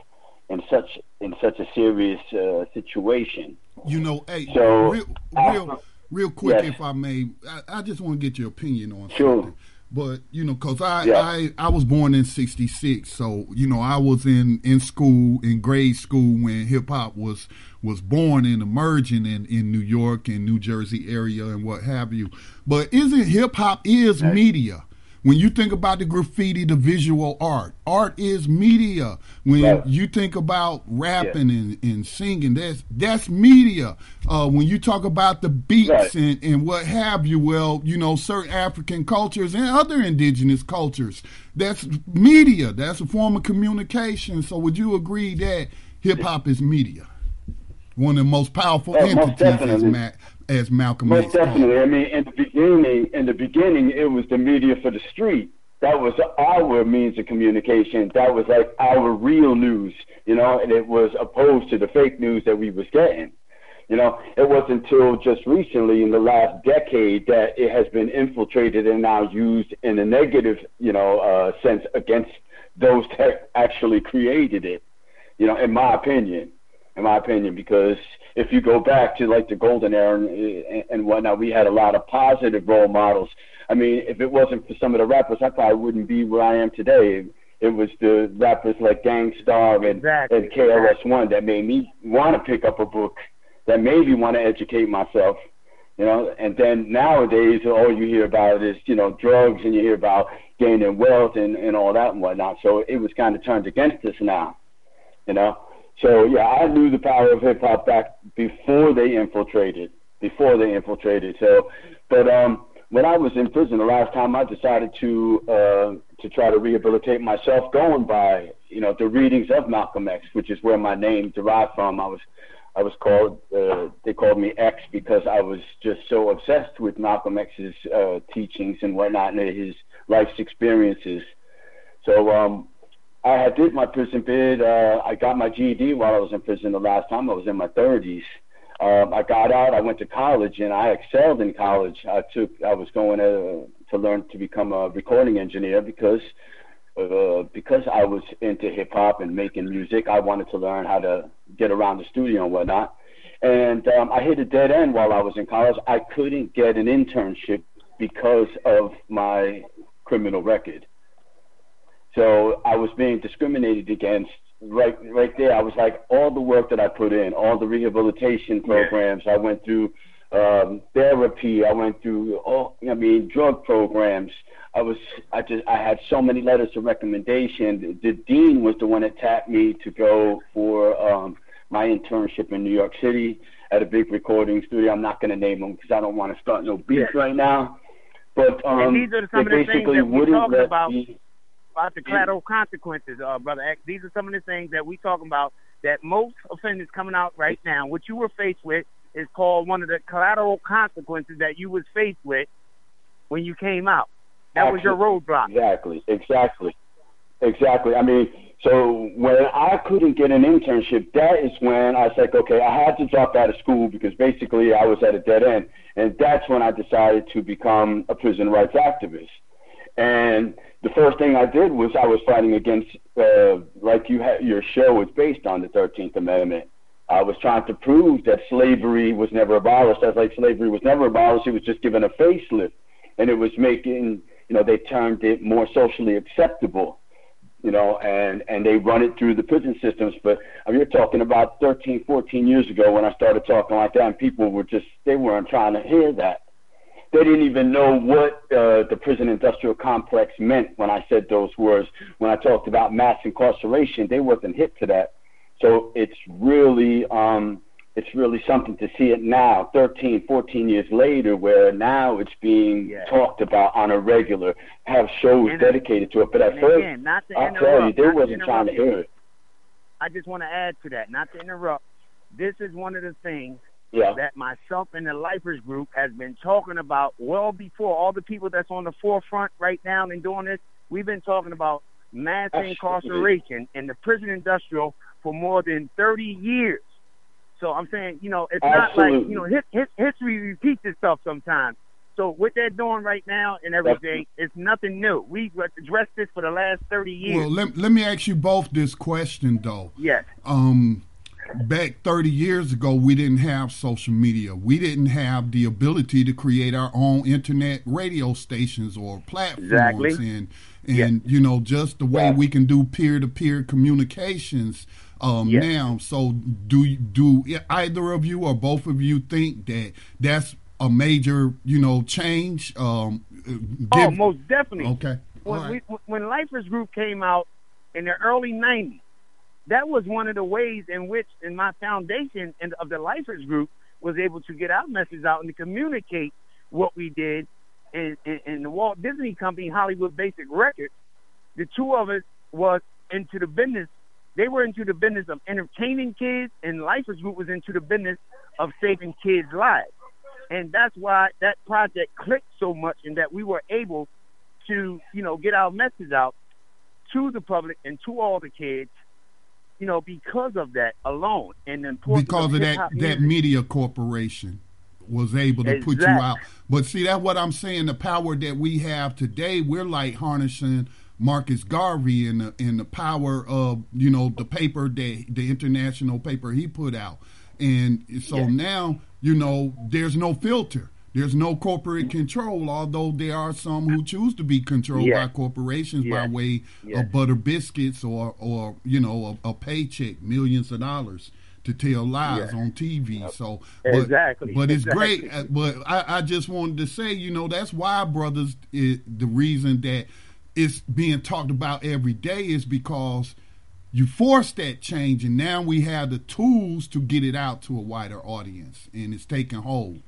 in such in such a serious uh, situation. You know, hey, So, real, uh, real, real quick, yes. if I may, I, I just want to get your opinion on Sure. something. But you know, cause I, Yeah. I I was born in '66, so you know I was in in school in grade school when hip hop was was born and emerging in in New York and New Jersey area and what have you. But isn't hip hop is media? When you think about the graffiti, the visual art, art is media. When Right. you think about rapping and, and singing, that's that's media. Uh, when you talk about the beats Right. and, and what have you, well, you know, certain African cultures and other indigenous cultures, that's media. That's a form of communication. So would you agree that hip hop is media? One of the most powerful most entities as, definitely. As Malcolm Most X definitely. I mean, in the beginning, in the beginning, it was the media for the street. That was our means of communication. That was like our real news, you know, and it was opposed to the fake news that we was getting. You know, it wasn't until just recently, in the last decade, that it has been infiltrated and now used in a negative, you know, uh, sense against those that actually created it. You know, in my opinion, in my opinion, because if you go back to like the golden era and, and whatnot, we had a lot of positive role models. I mean, if it wasn't for some of the rappers, I probably wouldn't be where I am today. It was the rappers like Gang Starr and, Exactly, and KRS One that made me want to pick up a book, that made me want to educate myself. You know, and then nowadays all you hear about is you know drugs, and you hear about gaining wealth and and all that and whatnot. So it was kind of turned against us now. You know, so yeah, I knew the power of hip hop back before they infiltrated. Before they infiltrated. So, but um, when I was in prison the last time, I decided to uh, to try to rehabilitate myself, going by you know the readings of Malcolm X, which is where my name derived from. I was I was called uh, they called me X because I was just so obsessed with Malcolm X's uh, teachings and whatnot and his life's experiences. So um, I had did my prison bid. Uh, I got my GED while I was in prison the last time. I was in my 30s. Um, I got out. I went to college and I excelled in college. I took. I was going to to learn to become a recording engineer because uh, because I was into hip hop and making music. I wanted to learn how to get around the studio and whatnot. And um, I hit a dead end while I was in college. I couldn't get an internship because of my criminal record. So I was being discriminated against right right there. I was like all the work that I put in, all the rehabilitation programs I went through, um, therapy. I went through all. I mean, drug programs. I was. I just. I had so many letters of recommendation. The dean was the one that tapped me to go for um, my internship in New York City at a big recording studio. I'm not going to name them because I don't want to start no beef right now. But um, and these are some of they the things basically that we're wouldn't talking let about me. About the collateral consequences, uh, brother X. These are some of the things that we talking about that most offenders coming out right now. What you were faced with is called one of the collateral consequences that you was faced with when you came out. That was your roadblock. Exactly, exactly, exactly. I mean, so when I couldn't get an internship, that is when I was like, okay, I had to drop out of school because basically I was at a dead end, and that's when I decided to become a prison rights activist. And the first thing I did was I was fighting against, uh, like you had your show is based on the Thirteenth Amendment. I was trying to prove that slavery was never abolished. As like slavery was never abolished, it was just given a facelift, and it was making, you know, they termed it more socially acceptable, you know, and and they run it through the prison systems. But I mean, you're talking about 13, 14 years ago when I started talking like that, and people were just they weren't trying to hear that. They didn't even know what uh, the prison industrial complex meant when I said those words. When I talked about mass incarceration, they wasn't hip to that. So it's really um, it's really something to see it now, 13, 14 years later, where now it's being talked about on a regular, have shows And- dedicated to it. But at first, again, not to I'll tell you, they wasn't trying to hear it. I just want to add to that, not to interrupt. This is one of the things Yeah. that myself and the Lifers group has been talking about well before all the people that's on the forefront right now and doing this. We've been talking about mass Absolutely. incarceration in the prison industrial for more than 30 years. So I'm saying, you know, it's not like, you know, his, his, history repeats itself sometimes. So what they're doing right now and everything is nothing new. We've addressed this for the last thirty years. Well, let, let me ask you both this question though. Yes. Um, back 30 years ago, we didn't have social media. We didn't have the ability to create our own internet radio stations or platforms. Exactly. And, and you know, just the way we can do peer to peer communications um, Yes. now. So, do do either of you or both of you think that that's a major, you know, change? Um, Oh, give- most definitely. Okay. When, right. we, when Lifers Group came out in the early '90s, that was one of the ways in which, in my foundation and of the Lifers Group, was able to get our message out and to communicate what we did. And the Walt Disney Company, Hollywood Basic Records, the two of us was into the business. They were into the business of entertaining kids, and Lifers Group was into the business of saving kids' lives. And that's why that project clicked so much, and that we were able to, you know, get our message out to the public and to all the kids, you know, because of that alone. And importance because of that that media corporation was able to put you out. But see, that's what I'm saying. The power that we have today, we're like harnessing Marcus Garvey and the and the power of you know the paper that the international paper he put out, and so now you know there's no filter. There's no corporate control, although there are some who choose to be controlled Yeah. by corporations by way Yeah. of butter biscuits or, or you know, a, a paycheck, millions of dollars to tell lies on TV. So, but, Exactly. But it's Exactly. great. uh, But I, I just wanted to say, you know, that's why, brothers, it, the reason that it's being talked about every day is because you force that change, and now we have the tools to get it out to a wider audience, and it's taking hold.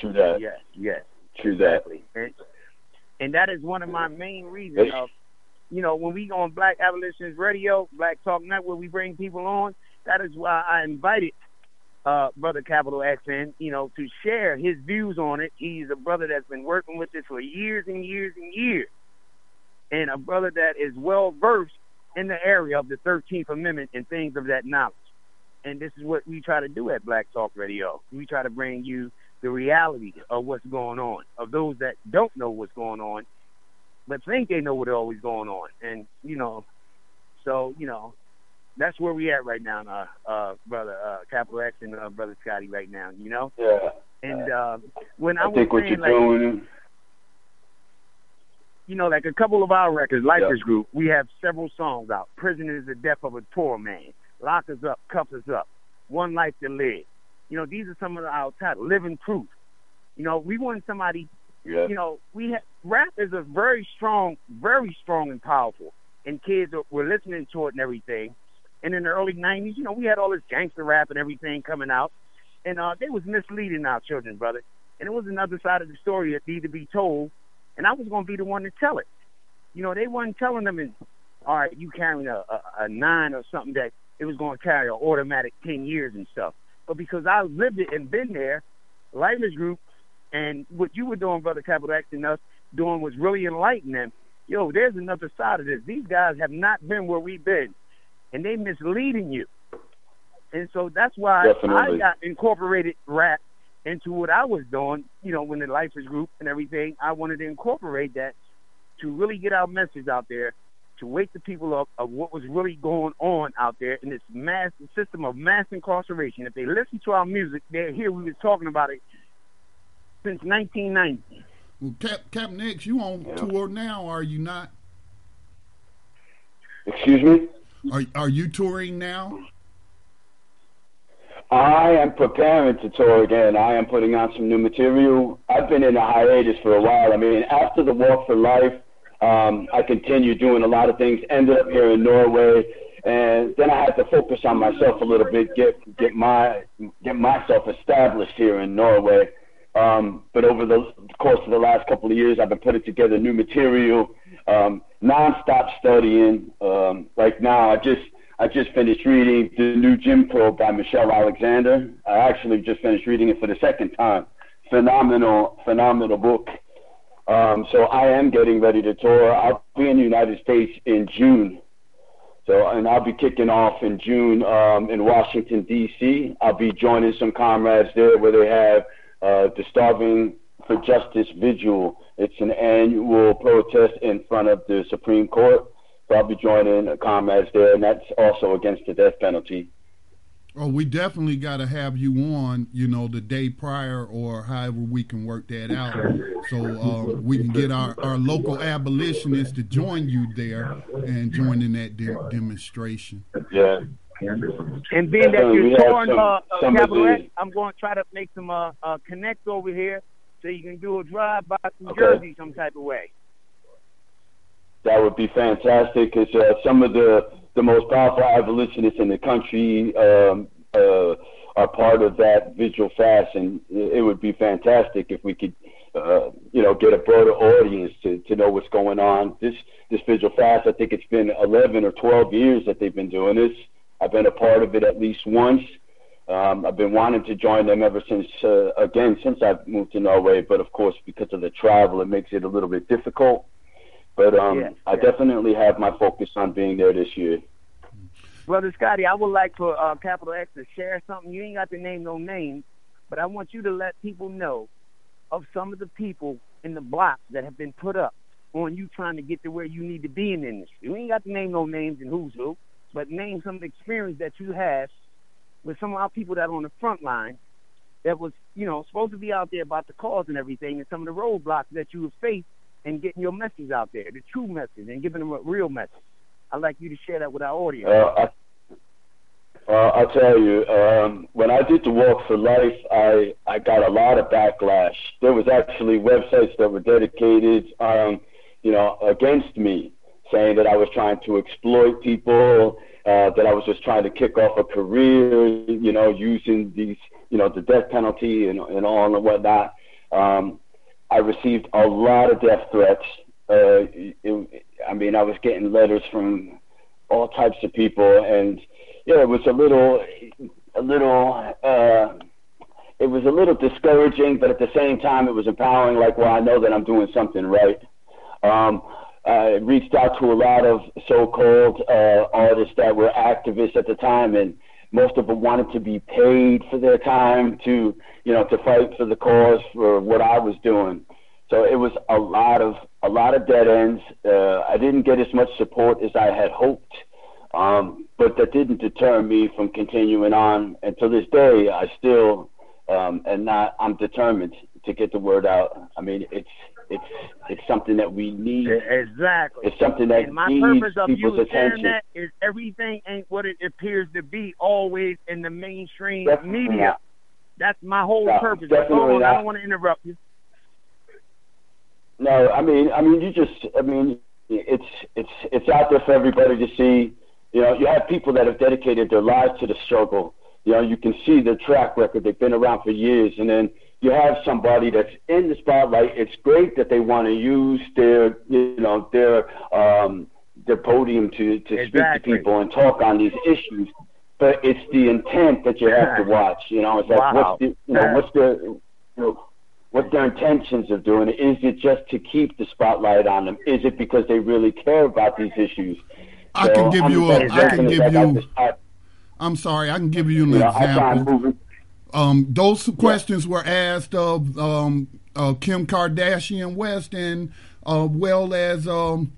True that. Yes, yes. True that. And, and that is one of my main reasons of, you know, when we go on Black Abolitionist Radio, Black Talk Network, where we bring people on. That is why I invited uh, Brother Capital X in, you know, to share his views on it. He's a brother that's been working with this for years and years and years, and a brother that is well versed in the area of the 13th Amendment and things of that knowledge. And this is what we try to do at Black Talk Radio. We try to bring you the reality of what's going on, of those that don't know what's going on, but think they know what's always going on. And, you know, so, you know, that's where we at right now, uh, uh, brother uh, Capital X and uh, brother Scotty right now, you know? Yeah. And uh, when I, I was think what saying, you're like, doing. you know, like a couple of our records, Lifers Yeah. Group, we have several songs out. Prison is the death of a poor man. Lock us up, cuff us up. One life to live. You know, these are some of our titles. Living proof. You know, we want somebody. Yeah. You know, we have rap is a very strong, very strong and powerful, and kids are, were listening to it and everything. And in the early '90s, you know, we had all this gangster rap and everything coming out, and uh, they was misleading our children, brother. And it was another side of the story that needed to be told, and I was going to be the one to tell it. You know, they wasn't telling them, in, all right, you carrying a, a, a nine or something that it was going to carry an automatic ten years and stuff. But because I lived it and been there, Lifers Group and what you were doing, Brother Capital X, and us doing was really enlightening them. Yo, there's another side of this. These guys have not been where we've been, and they misleading you. And so that's why Definitely. I got incorporated rap into what I was doing. You know, when the Lifers Group and everything, I wanted to incorporate that to really get our message out there, to wake the people up of what was really going on out there in this mass system of mass incarceration. If they listen to our music, they hear we was talking about it since 1990. Well, Cap, Captain X, you on tour now? Are you not? Excuse me? Are Are you touring now? I am preparing to tour again. I am putting out some new material. I've been in a hiatus for a while. I mean, after the Walk for Life, um, I continued doing a lot of things. Ended up here in Norway, and then I had to focus on myself a little bit, get get my get myself established here in Norway. Um, but over the course of the last couple of years, I've been putting together new material, um, nonstop studying. Um, like now, I just I just finished reading the new Jim Crow by Michelle Alexander. I actually just finished reading it for the second time. Phenomenal, phenomenal book. Um, so I am getting ready to tour. I'll be in the United States in June. So, and I'll be kicking off in June um, in Washington D.C. I'll be joining some comrades there where they have uh, the Starving for Justice Vigil. It's an annual protest in front of the Supreme Court. So I'll be joining comrades there, and that's also against the death penalty. Oh, we definitely got to have you on, you know, the day prior or however we can work that out. So uh, we can get our, our local abolitionists to join you there and join in that de- demonstration. Yeah. And being that you're touring uh, uh, Capital X, I'm going to try to make some uh, uh, connect over here so you can do a drive by through Okay. Jersey some type of way. That would be fantastic because uh, some of the, the most powerful abolitionists in the country um, uh, are part of that vigil fast, and it would be fantastic if we could, uh, you know, get a broader audience to, to know what's going on. This this vigil fast, I think it's been 11 or 12 years that they've been doing this. I've been a part of it at least once. Um, I've been wanting to join them ever since, uh, again, since I've moved to Norway. But of course, because of the travel, it makes it a little bit difficult. But um, I definitely have my focus on being there this year. Brother Scotty, I would like for uh, Capital X to share something. You ain't got to name no names, but I want you to let people know of some of the people in the blocks that have been put up on you trying to get to where you need to be in the industry. You ain't got to name no names and who's who, but name some of the experience that you have with some of our people that are on the front line that was, you know, supposed to be out there about the cause and everything and some of the roadblocks that you have faced in getting your message out there, the true message, and giving them a real message. I'd like you to share that with our audience. Uh, I, uh, I'll tell you, um, when I did the Walk for Life, I, I got a lot of backlash. There was actually websites that were dedicated, um, you know, against me, saying that I was trying to exploit people, uh, that I was just trying to kick off a career, you know, using these, you know, the death penalty and, and all and whatnot. Um, I received a lot of death threats. Uh, it, I mean, I was getting letters from all types of people, and yeah, it was a little, a little, uh, it was a little discouraging, but at the same time, it was empowering. Like, well, I know that I'm doing something right. Um, I reached out to a lot of so-called uh, artists that were activists at the time, and most of them wanted to be paid for their time to, you know, to fight for the cause for what I was doing. So it was a lot of a lot of dead ends. Uh, I didn't get as much support as I had hoped, um, but that didn't deter me from continuing on. And to this day, I still um, and not. I'm determined to get the word out. I mean, it's it's it's something that we need. Exactly. It's something that and my needs purpose of people's you sharing attention. that is everything ain't what it appears to be always in the mainstream Definitely media. not. That's my whole No, purpose. Definitely on, I don't want to interrupt you. No, I mean, I mean, you just, I mean, it's it's it's out there for everybody to see. You know, you have people that have dedicated their lives to the struggle. You know, you can see their track record. They've been around for years, and then you have somebody that's in the spotlight. It's great that they want to use their, you know, their um, their podium to to speak to people and talk on these issues. But it's the intent that you have to watch. You know, it's like Wow. what's the, you know, what's the, you know, what their intentions of doing it. Is it just to keep the spotlight on them? Is it because they really care about these issues? I So can give I'm you a. I can give you. I- I'm sorry. I can give you an you know, I try and example. Um, those questions were asked of um, uh, Kim Kardashian West and uh, well as um,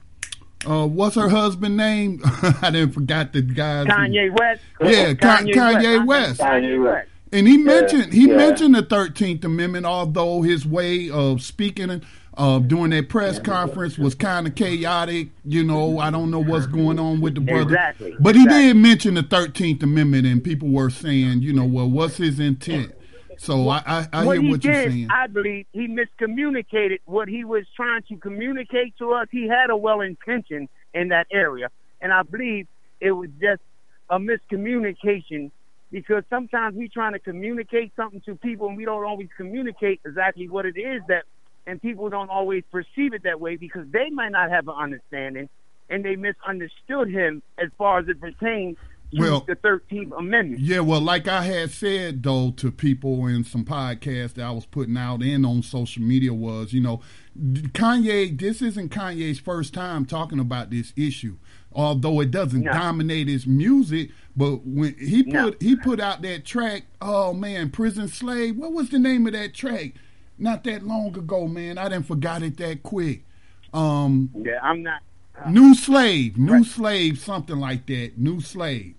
uh, what's her husband name? <laughs> I didn't forgot the guy's Kanye West. Yeah, Kanye, Kanye West. Kanye West. And he mentioned he yeah. mentioned the Thirteenth Amendment, although his way of speaking uh, during that press conference was kind of chaotic. You know, I don't know what's going on with the brother, Exactly, but he exactly. did mention the Thirteenth Amendment, and people were saying, you know, well, what's his intent? So I I, I what hear he what you're did, saying. I believe he miscommunicated what he was trying to communicate to us. He had a well intention in that area, and I believe it was just a miscommunication because sometimes we're trying to communicate something to people and we don't always communicate exactly what it is that, and people don't always perceive it that way because they might not have an understanding and they misunderstood him as far as it pertains to Well- the Thirteenth Amendment. Yeah, well, like I had said though to people in some podcasts that I was putting out and on social media was, you know, Kanye. This isn't Kanye's first time talking about this issue, although it doesn't No. dominate his music. But when he put No. he put out that track, oh man, Prison Slave. What was the name of that track? Not that long ago, man. I didn't forgot it that quick. Um, yeah, I'm not. Uh, new slave, new right. slave, something like that. New slave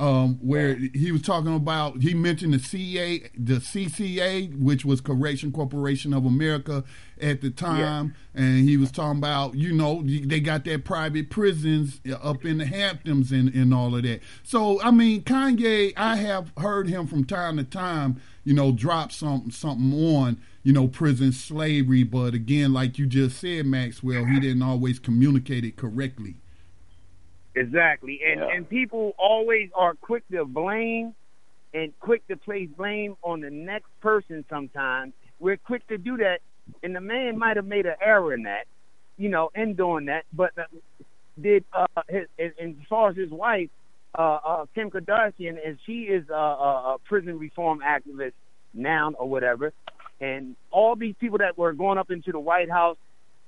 um, where he was talking about he mentioned the CA, the CCA, which was Correction Corporation of America at the time, yeah. and he was talking about you know they got their private prisons up in the Hamptons and, and all of that. So I mean, Kanye, I have heard him from time to time, you know, drop something something on you know prison slavery, but again, like you just said, Maxwell, he didn't always communicate it correctly. Exactly. And yeah. and people always are quick to blame and quick to place blame on the next person sometimes. We're quick to do that and the man might have made an error in that, you know, in doing that, but uh, did uh his, as far as his wife uh, uh Kim Kardashian and she is a, a, a prison reform activist now or whatever and all these people that were going up into the White House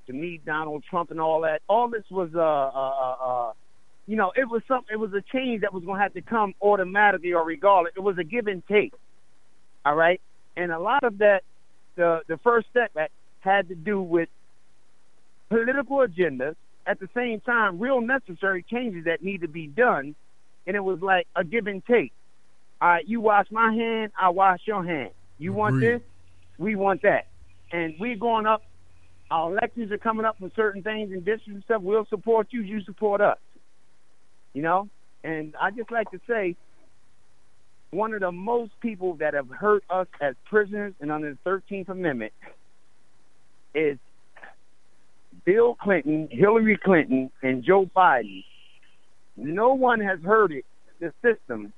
to meet Donald Trump and all that all this was uh uh uh you know, it was some, it was a change that was going to have to come automatically or regardless. It was a give and take. All right, and a lot of that, the the first step that had to do with political agendas. At the same time, real necessary changes that need to be done, and it was like a give and take. All right, you wash my hand, I wash your hand. You want this, we want that, and we're going up. Our elections are coming up for certain things and districts and stuff. We'll support you. You support us you know. And I just like to say, one of the most people that have hurt us as prisoners and under the Thirteenth Amendment is Bill Clinton, Hillary Clinton, and Joe Biden. No one has heard it. The system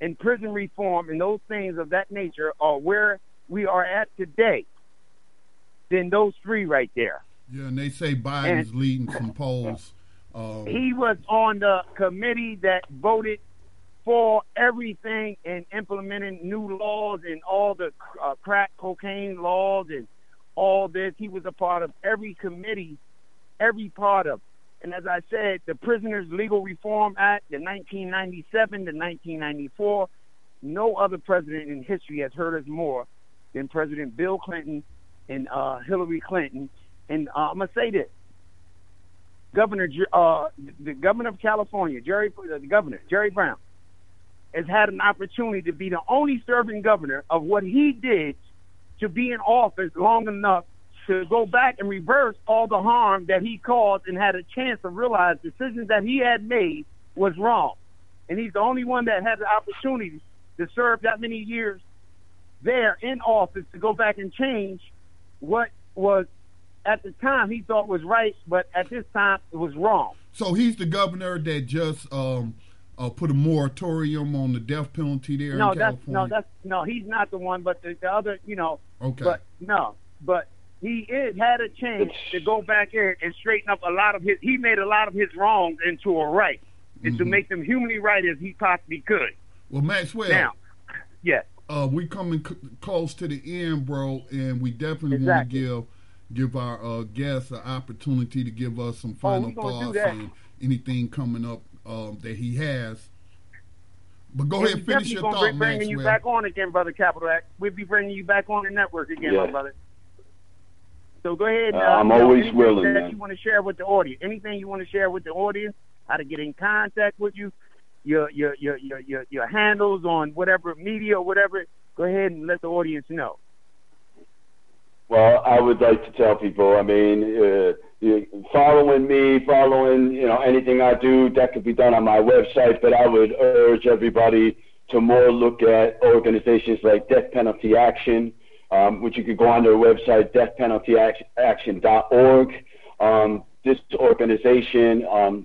and prison reform and those things of that nature are where we are at today. Than those three right there. Yeah, and they say Biden's and, leading some polls um, he was on the committee that voted for everything and implementing new laws and all the uh, crack cocaine laws and all this. He was a part of every committee, every part of. And as I said, the Prisoners Legal Reform Act, the 1997 to 1994, no other president in history has hurt us more than President Bill Clinton and uh, Hillary Clinton. And uh, I'm gonna say this: Governor, uh, the governor of California, Jerry, the governor, Jerry Brown, has had an opportunity to be the only serving governor of what he did to be in office long enough to go back and reverse all the harm that he caused and had a chance to realize decisions that he had made was wrong. And he's the only one that had the opportunity to serve that many years there in office to go back and change what was at the time he thought was right, but at this time it was wrong. So he's the governor that just um, uh, put a moratorium on the death penalty there no, in that's, California. No, that's no, he's not the one, but the, the other, you know. Okay. But no, but he is, had a chance to go back here and straighten up a lot of his. He made a lot of his wrongs into a right, and mm-hmm. to make them humanly right as he possibly could. Well, Maxwell. Now, yes. Uh, we coming c- close to the end, bro, and we definitely exactly. want to give give our uh, guests an opportunity to give us some oh, final oh, thoughts and anything coming up um, that he has. But go ahead, and finish your thought, We're bringing you back on again, brother Capital Act. We'll be bringing you back on the network again, yeah. my brother. So go ahead. Uh, uh, I'm always know, willing. That man. you want to share with the audience? Anything you want to share with the audience? How to get in contact with you? Your your your your your, your handles on whatever media or whatever. Go ahead and let the audience know. Well, I would like to tell people. I mean, uh, following me, following you know anything I do, that could be done on my website. But I would urge everybody to more look at organizations like Death Penalty Action, um, which you could go on their website, deathpenaltyaction.org. Um, this organization, um,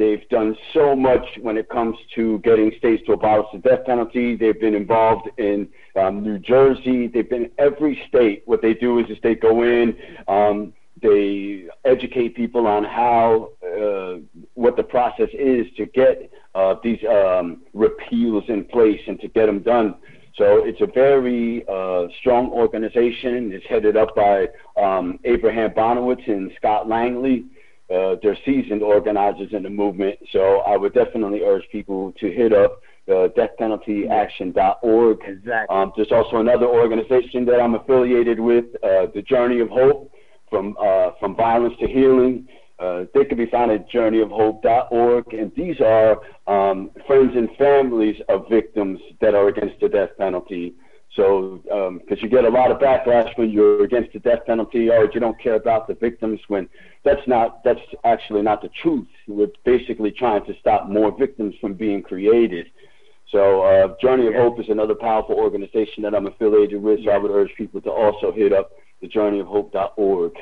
they've done so much when it comes to getting states to abolish the death penalty. They've been involved in um, New Jersey. They've been every state. What they do is, is they go in, um, they educate people on how uh, what the process is to get uh, these um, repeals in place and to get them done. So it's a very uh, strong organization. It's headed up by um, Abraham Bonowitz and Scott Langley. Uh, they're seasoned organizers in the movement. So I would definitely urge people to hit up uh, deathpenaltyaction.org. Exactly. Um, there's also another organization that I'm affiliated with, uh, the Journey of Hope, from uh, from violence to healing. Uh, they can be found at journeyofhope.org, and these are um, friends and families of victims that are against the death penalty. So, because um, you get a lot of backlash when you're against the death penalty, or you don't care about the victims, when that's not that's actually not the truth. We're basically trying to stop more victims from being created. So, uh, Journey of Hope is another powerful organization that I'm affiliated with. So, I would urge people to also hit up the journeyofhope.org.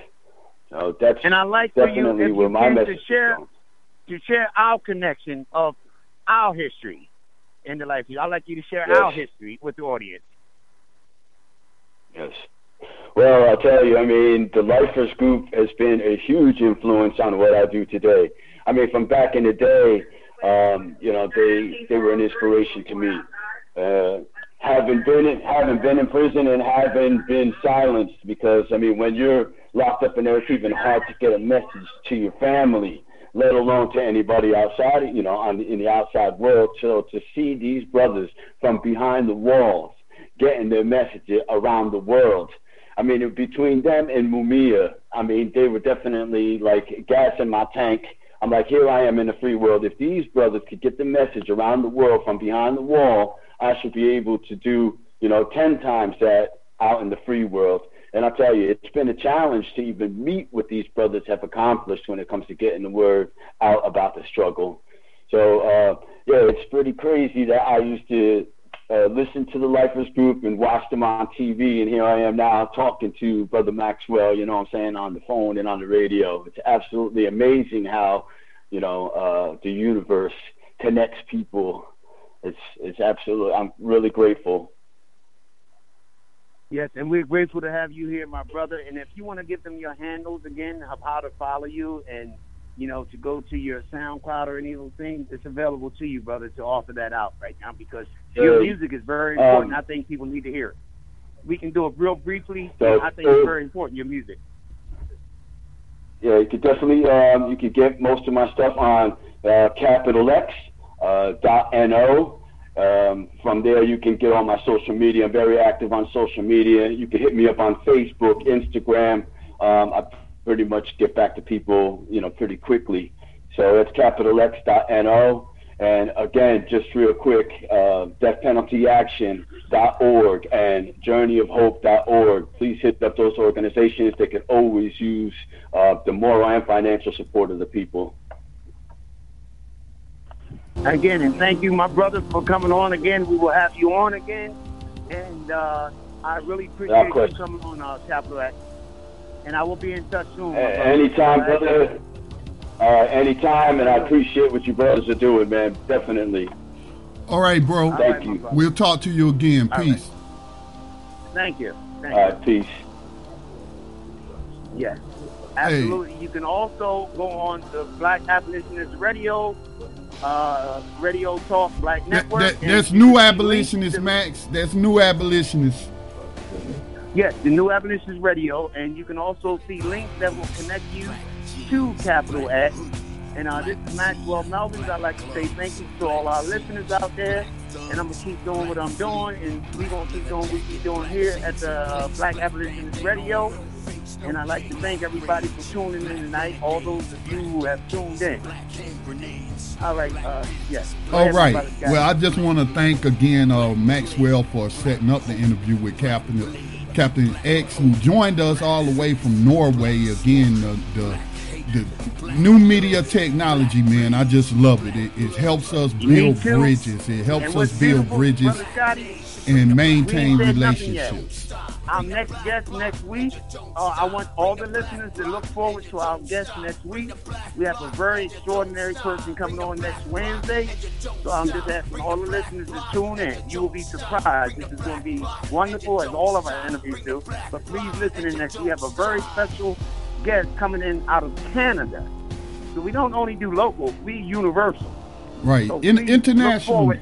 So that's and I like for you if you can to share to share our connection of our history in the life. I'd like you to share yes. our history with the audience. Yes. Well, I'll tell you, I mean, the Lifers Group has been a huge influence on what I do today. I mean, from back in the day, um, you know, they they were an inspiration to me. Uh, having been in, having been in prison and having been silenced, because I mean, when you're locked up in there, it's even hard to get a message to your family, let alone to anybody outside, you know, on in the outside world. So to see these brothers from behind the walls getting their message around the world. I mean, between them and Mumia, I mean, they were definitely like gas in my tank. I'm like, here I am in the free world. If these brothers could get the message around the world from behind the wall, I should be able to do, you know, 10 times that out in the free world. And I tell you, it's been a challenge to even meet what these brothers have accomplished when it comes to getting the word out about the struggle. So, uh, yeah, it's pretty crazy that I used to uh, listen to the Lifers Group and watch them on TV, and here I am now talking to Brother Maxwell, you know what I'm saying, on the phone and on the radio. It's absolutely amazing how, you know, uh, the universe connects people. It's, it's absolutely, I'm really grateful. Yes, and we're grateful to have you here, my brother. And if you want to give them your handles again of how to follow you and, you know, to go to your SoundCloud or any of those things, it's available to you, brother, to offer that out right now because your music is very important. Um, I think people need to hear it. We can do it real briefly. So, I think it's very important, your music. Yeah, you could definitely, um, you could get most of my stuff on uh, Capital X, uh, dot .no, um, from there, you can get on my social media. I'm very active on social media. You can hit me up on Facebook, Instagram. Um, I pretty much get back to people, you know, pretty quickly. So it's capitalx.no. And again, just real quick, uh, deathpenaltyaction.org and journeyofhope.org. Please hit up those organizations. They can always use uh, the moral and financial support of the people. Again, and thank you, my brother, for coming on again. We will have you on again. And uh, I really appreciate you coming on uh, Capital X. And I will be in touch soon. anytime, brother. Uh, anytime, and I appreciate what you brothers are doing, man. Definitely. All right, bro. Thank right, you. We'll talk to you again. All peace. Right. Thank you. Thank All right, peace. Yes. Absolutely. Hey. You can also go on the Black Abolitionist Radio uh, Radio Talk Black Network. That, that, that's new abolitionist, Max. That's new abolitionist. Yes, the new abolitionist radio, and you can also see links that will connect you to Capital X. And uh, this is Maxwell Melvins. I'd like to say thank you to all our listeners out there. And I'm going to keep doing what I'm doing. And we're going to keep doing what we're doing here at the uh, Black Abolitionist Radio. And I'd like to thank everybody for tuning in tonight, all those of you who have tuned in. All right, uh, yes. All right. Well, I just want to thank again uh, Maxwell for setting up the interview with Captain Captain X, who joined us all the way from Norway. Again, the, the the new media technology, man, I just love it. It, it helps us build bridges. It helps us build bridges and maintain relationships. Our next guest next week, uh, I want all the listeners to look forward to our guest next week. We have a very extraordinary person coming on next Wednesday. So I'm just asking all the listeners to tune in. You will be surprised. This is going to be wonderful, as all of our interviews do. But please listen in next. We have a very special guest coming in out of Canada. So we don't only do local, we universal. Right. So in international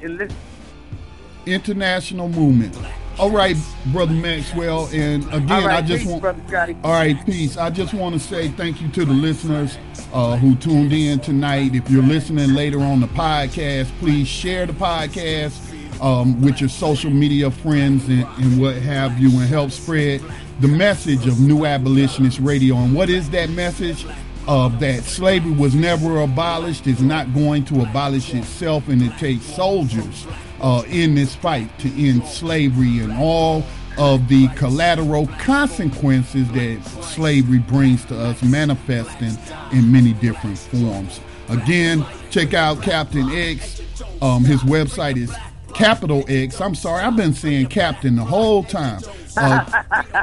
international movement. All right, brother Maxwell, and again, right, I just peace, want. All right, peace. I just want to say thank you to the listeners uh, who tuned in tonight. If you're listening later on the podcast, please share the podcast um, with your social media friends and, and what have you, and help spread the message of New Abolitionist Radio. And what is that message? Uh, that slavery was never abolished, is not going to abolish itself, and it takes soldiers uh, in this fight to end slavery and all of the collateral consequences that slavery brings to us, manifesting in many different forms. Again, check out Captain X. Um, his website is capital X. I'm sorry, I've been saying Captain the whole time. Uh,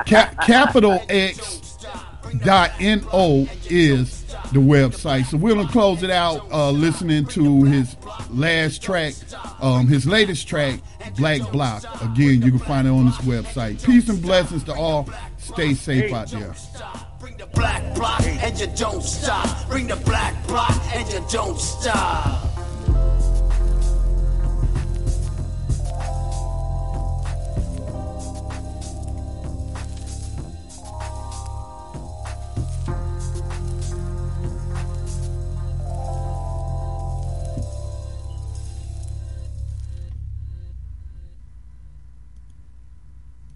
ca- capital X dot no is the website. So we're gonna close it out uh, listening to his last track, um, his latest track, Black Block. Again, you can find it on his website. Peace and blessings to all. Stay safe out there. Black block and you don't stop. Bring the black block and you don't stop.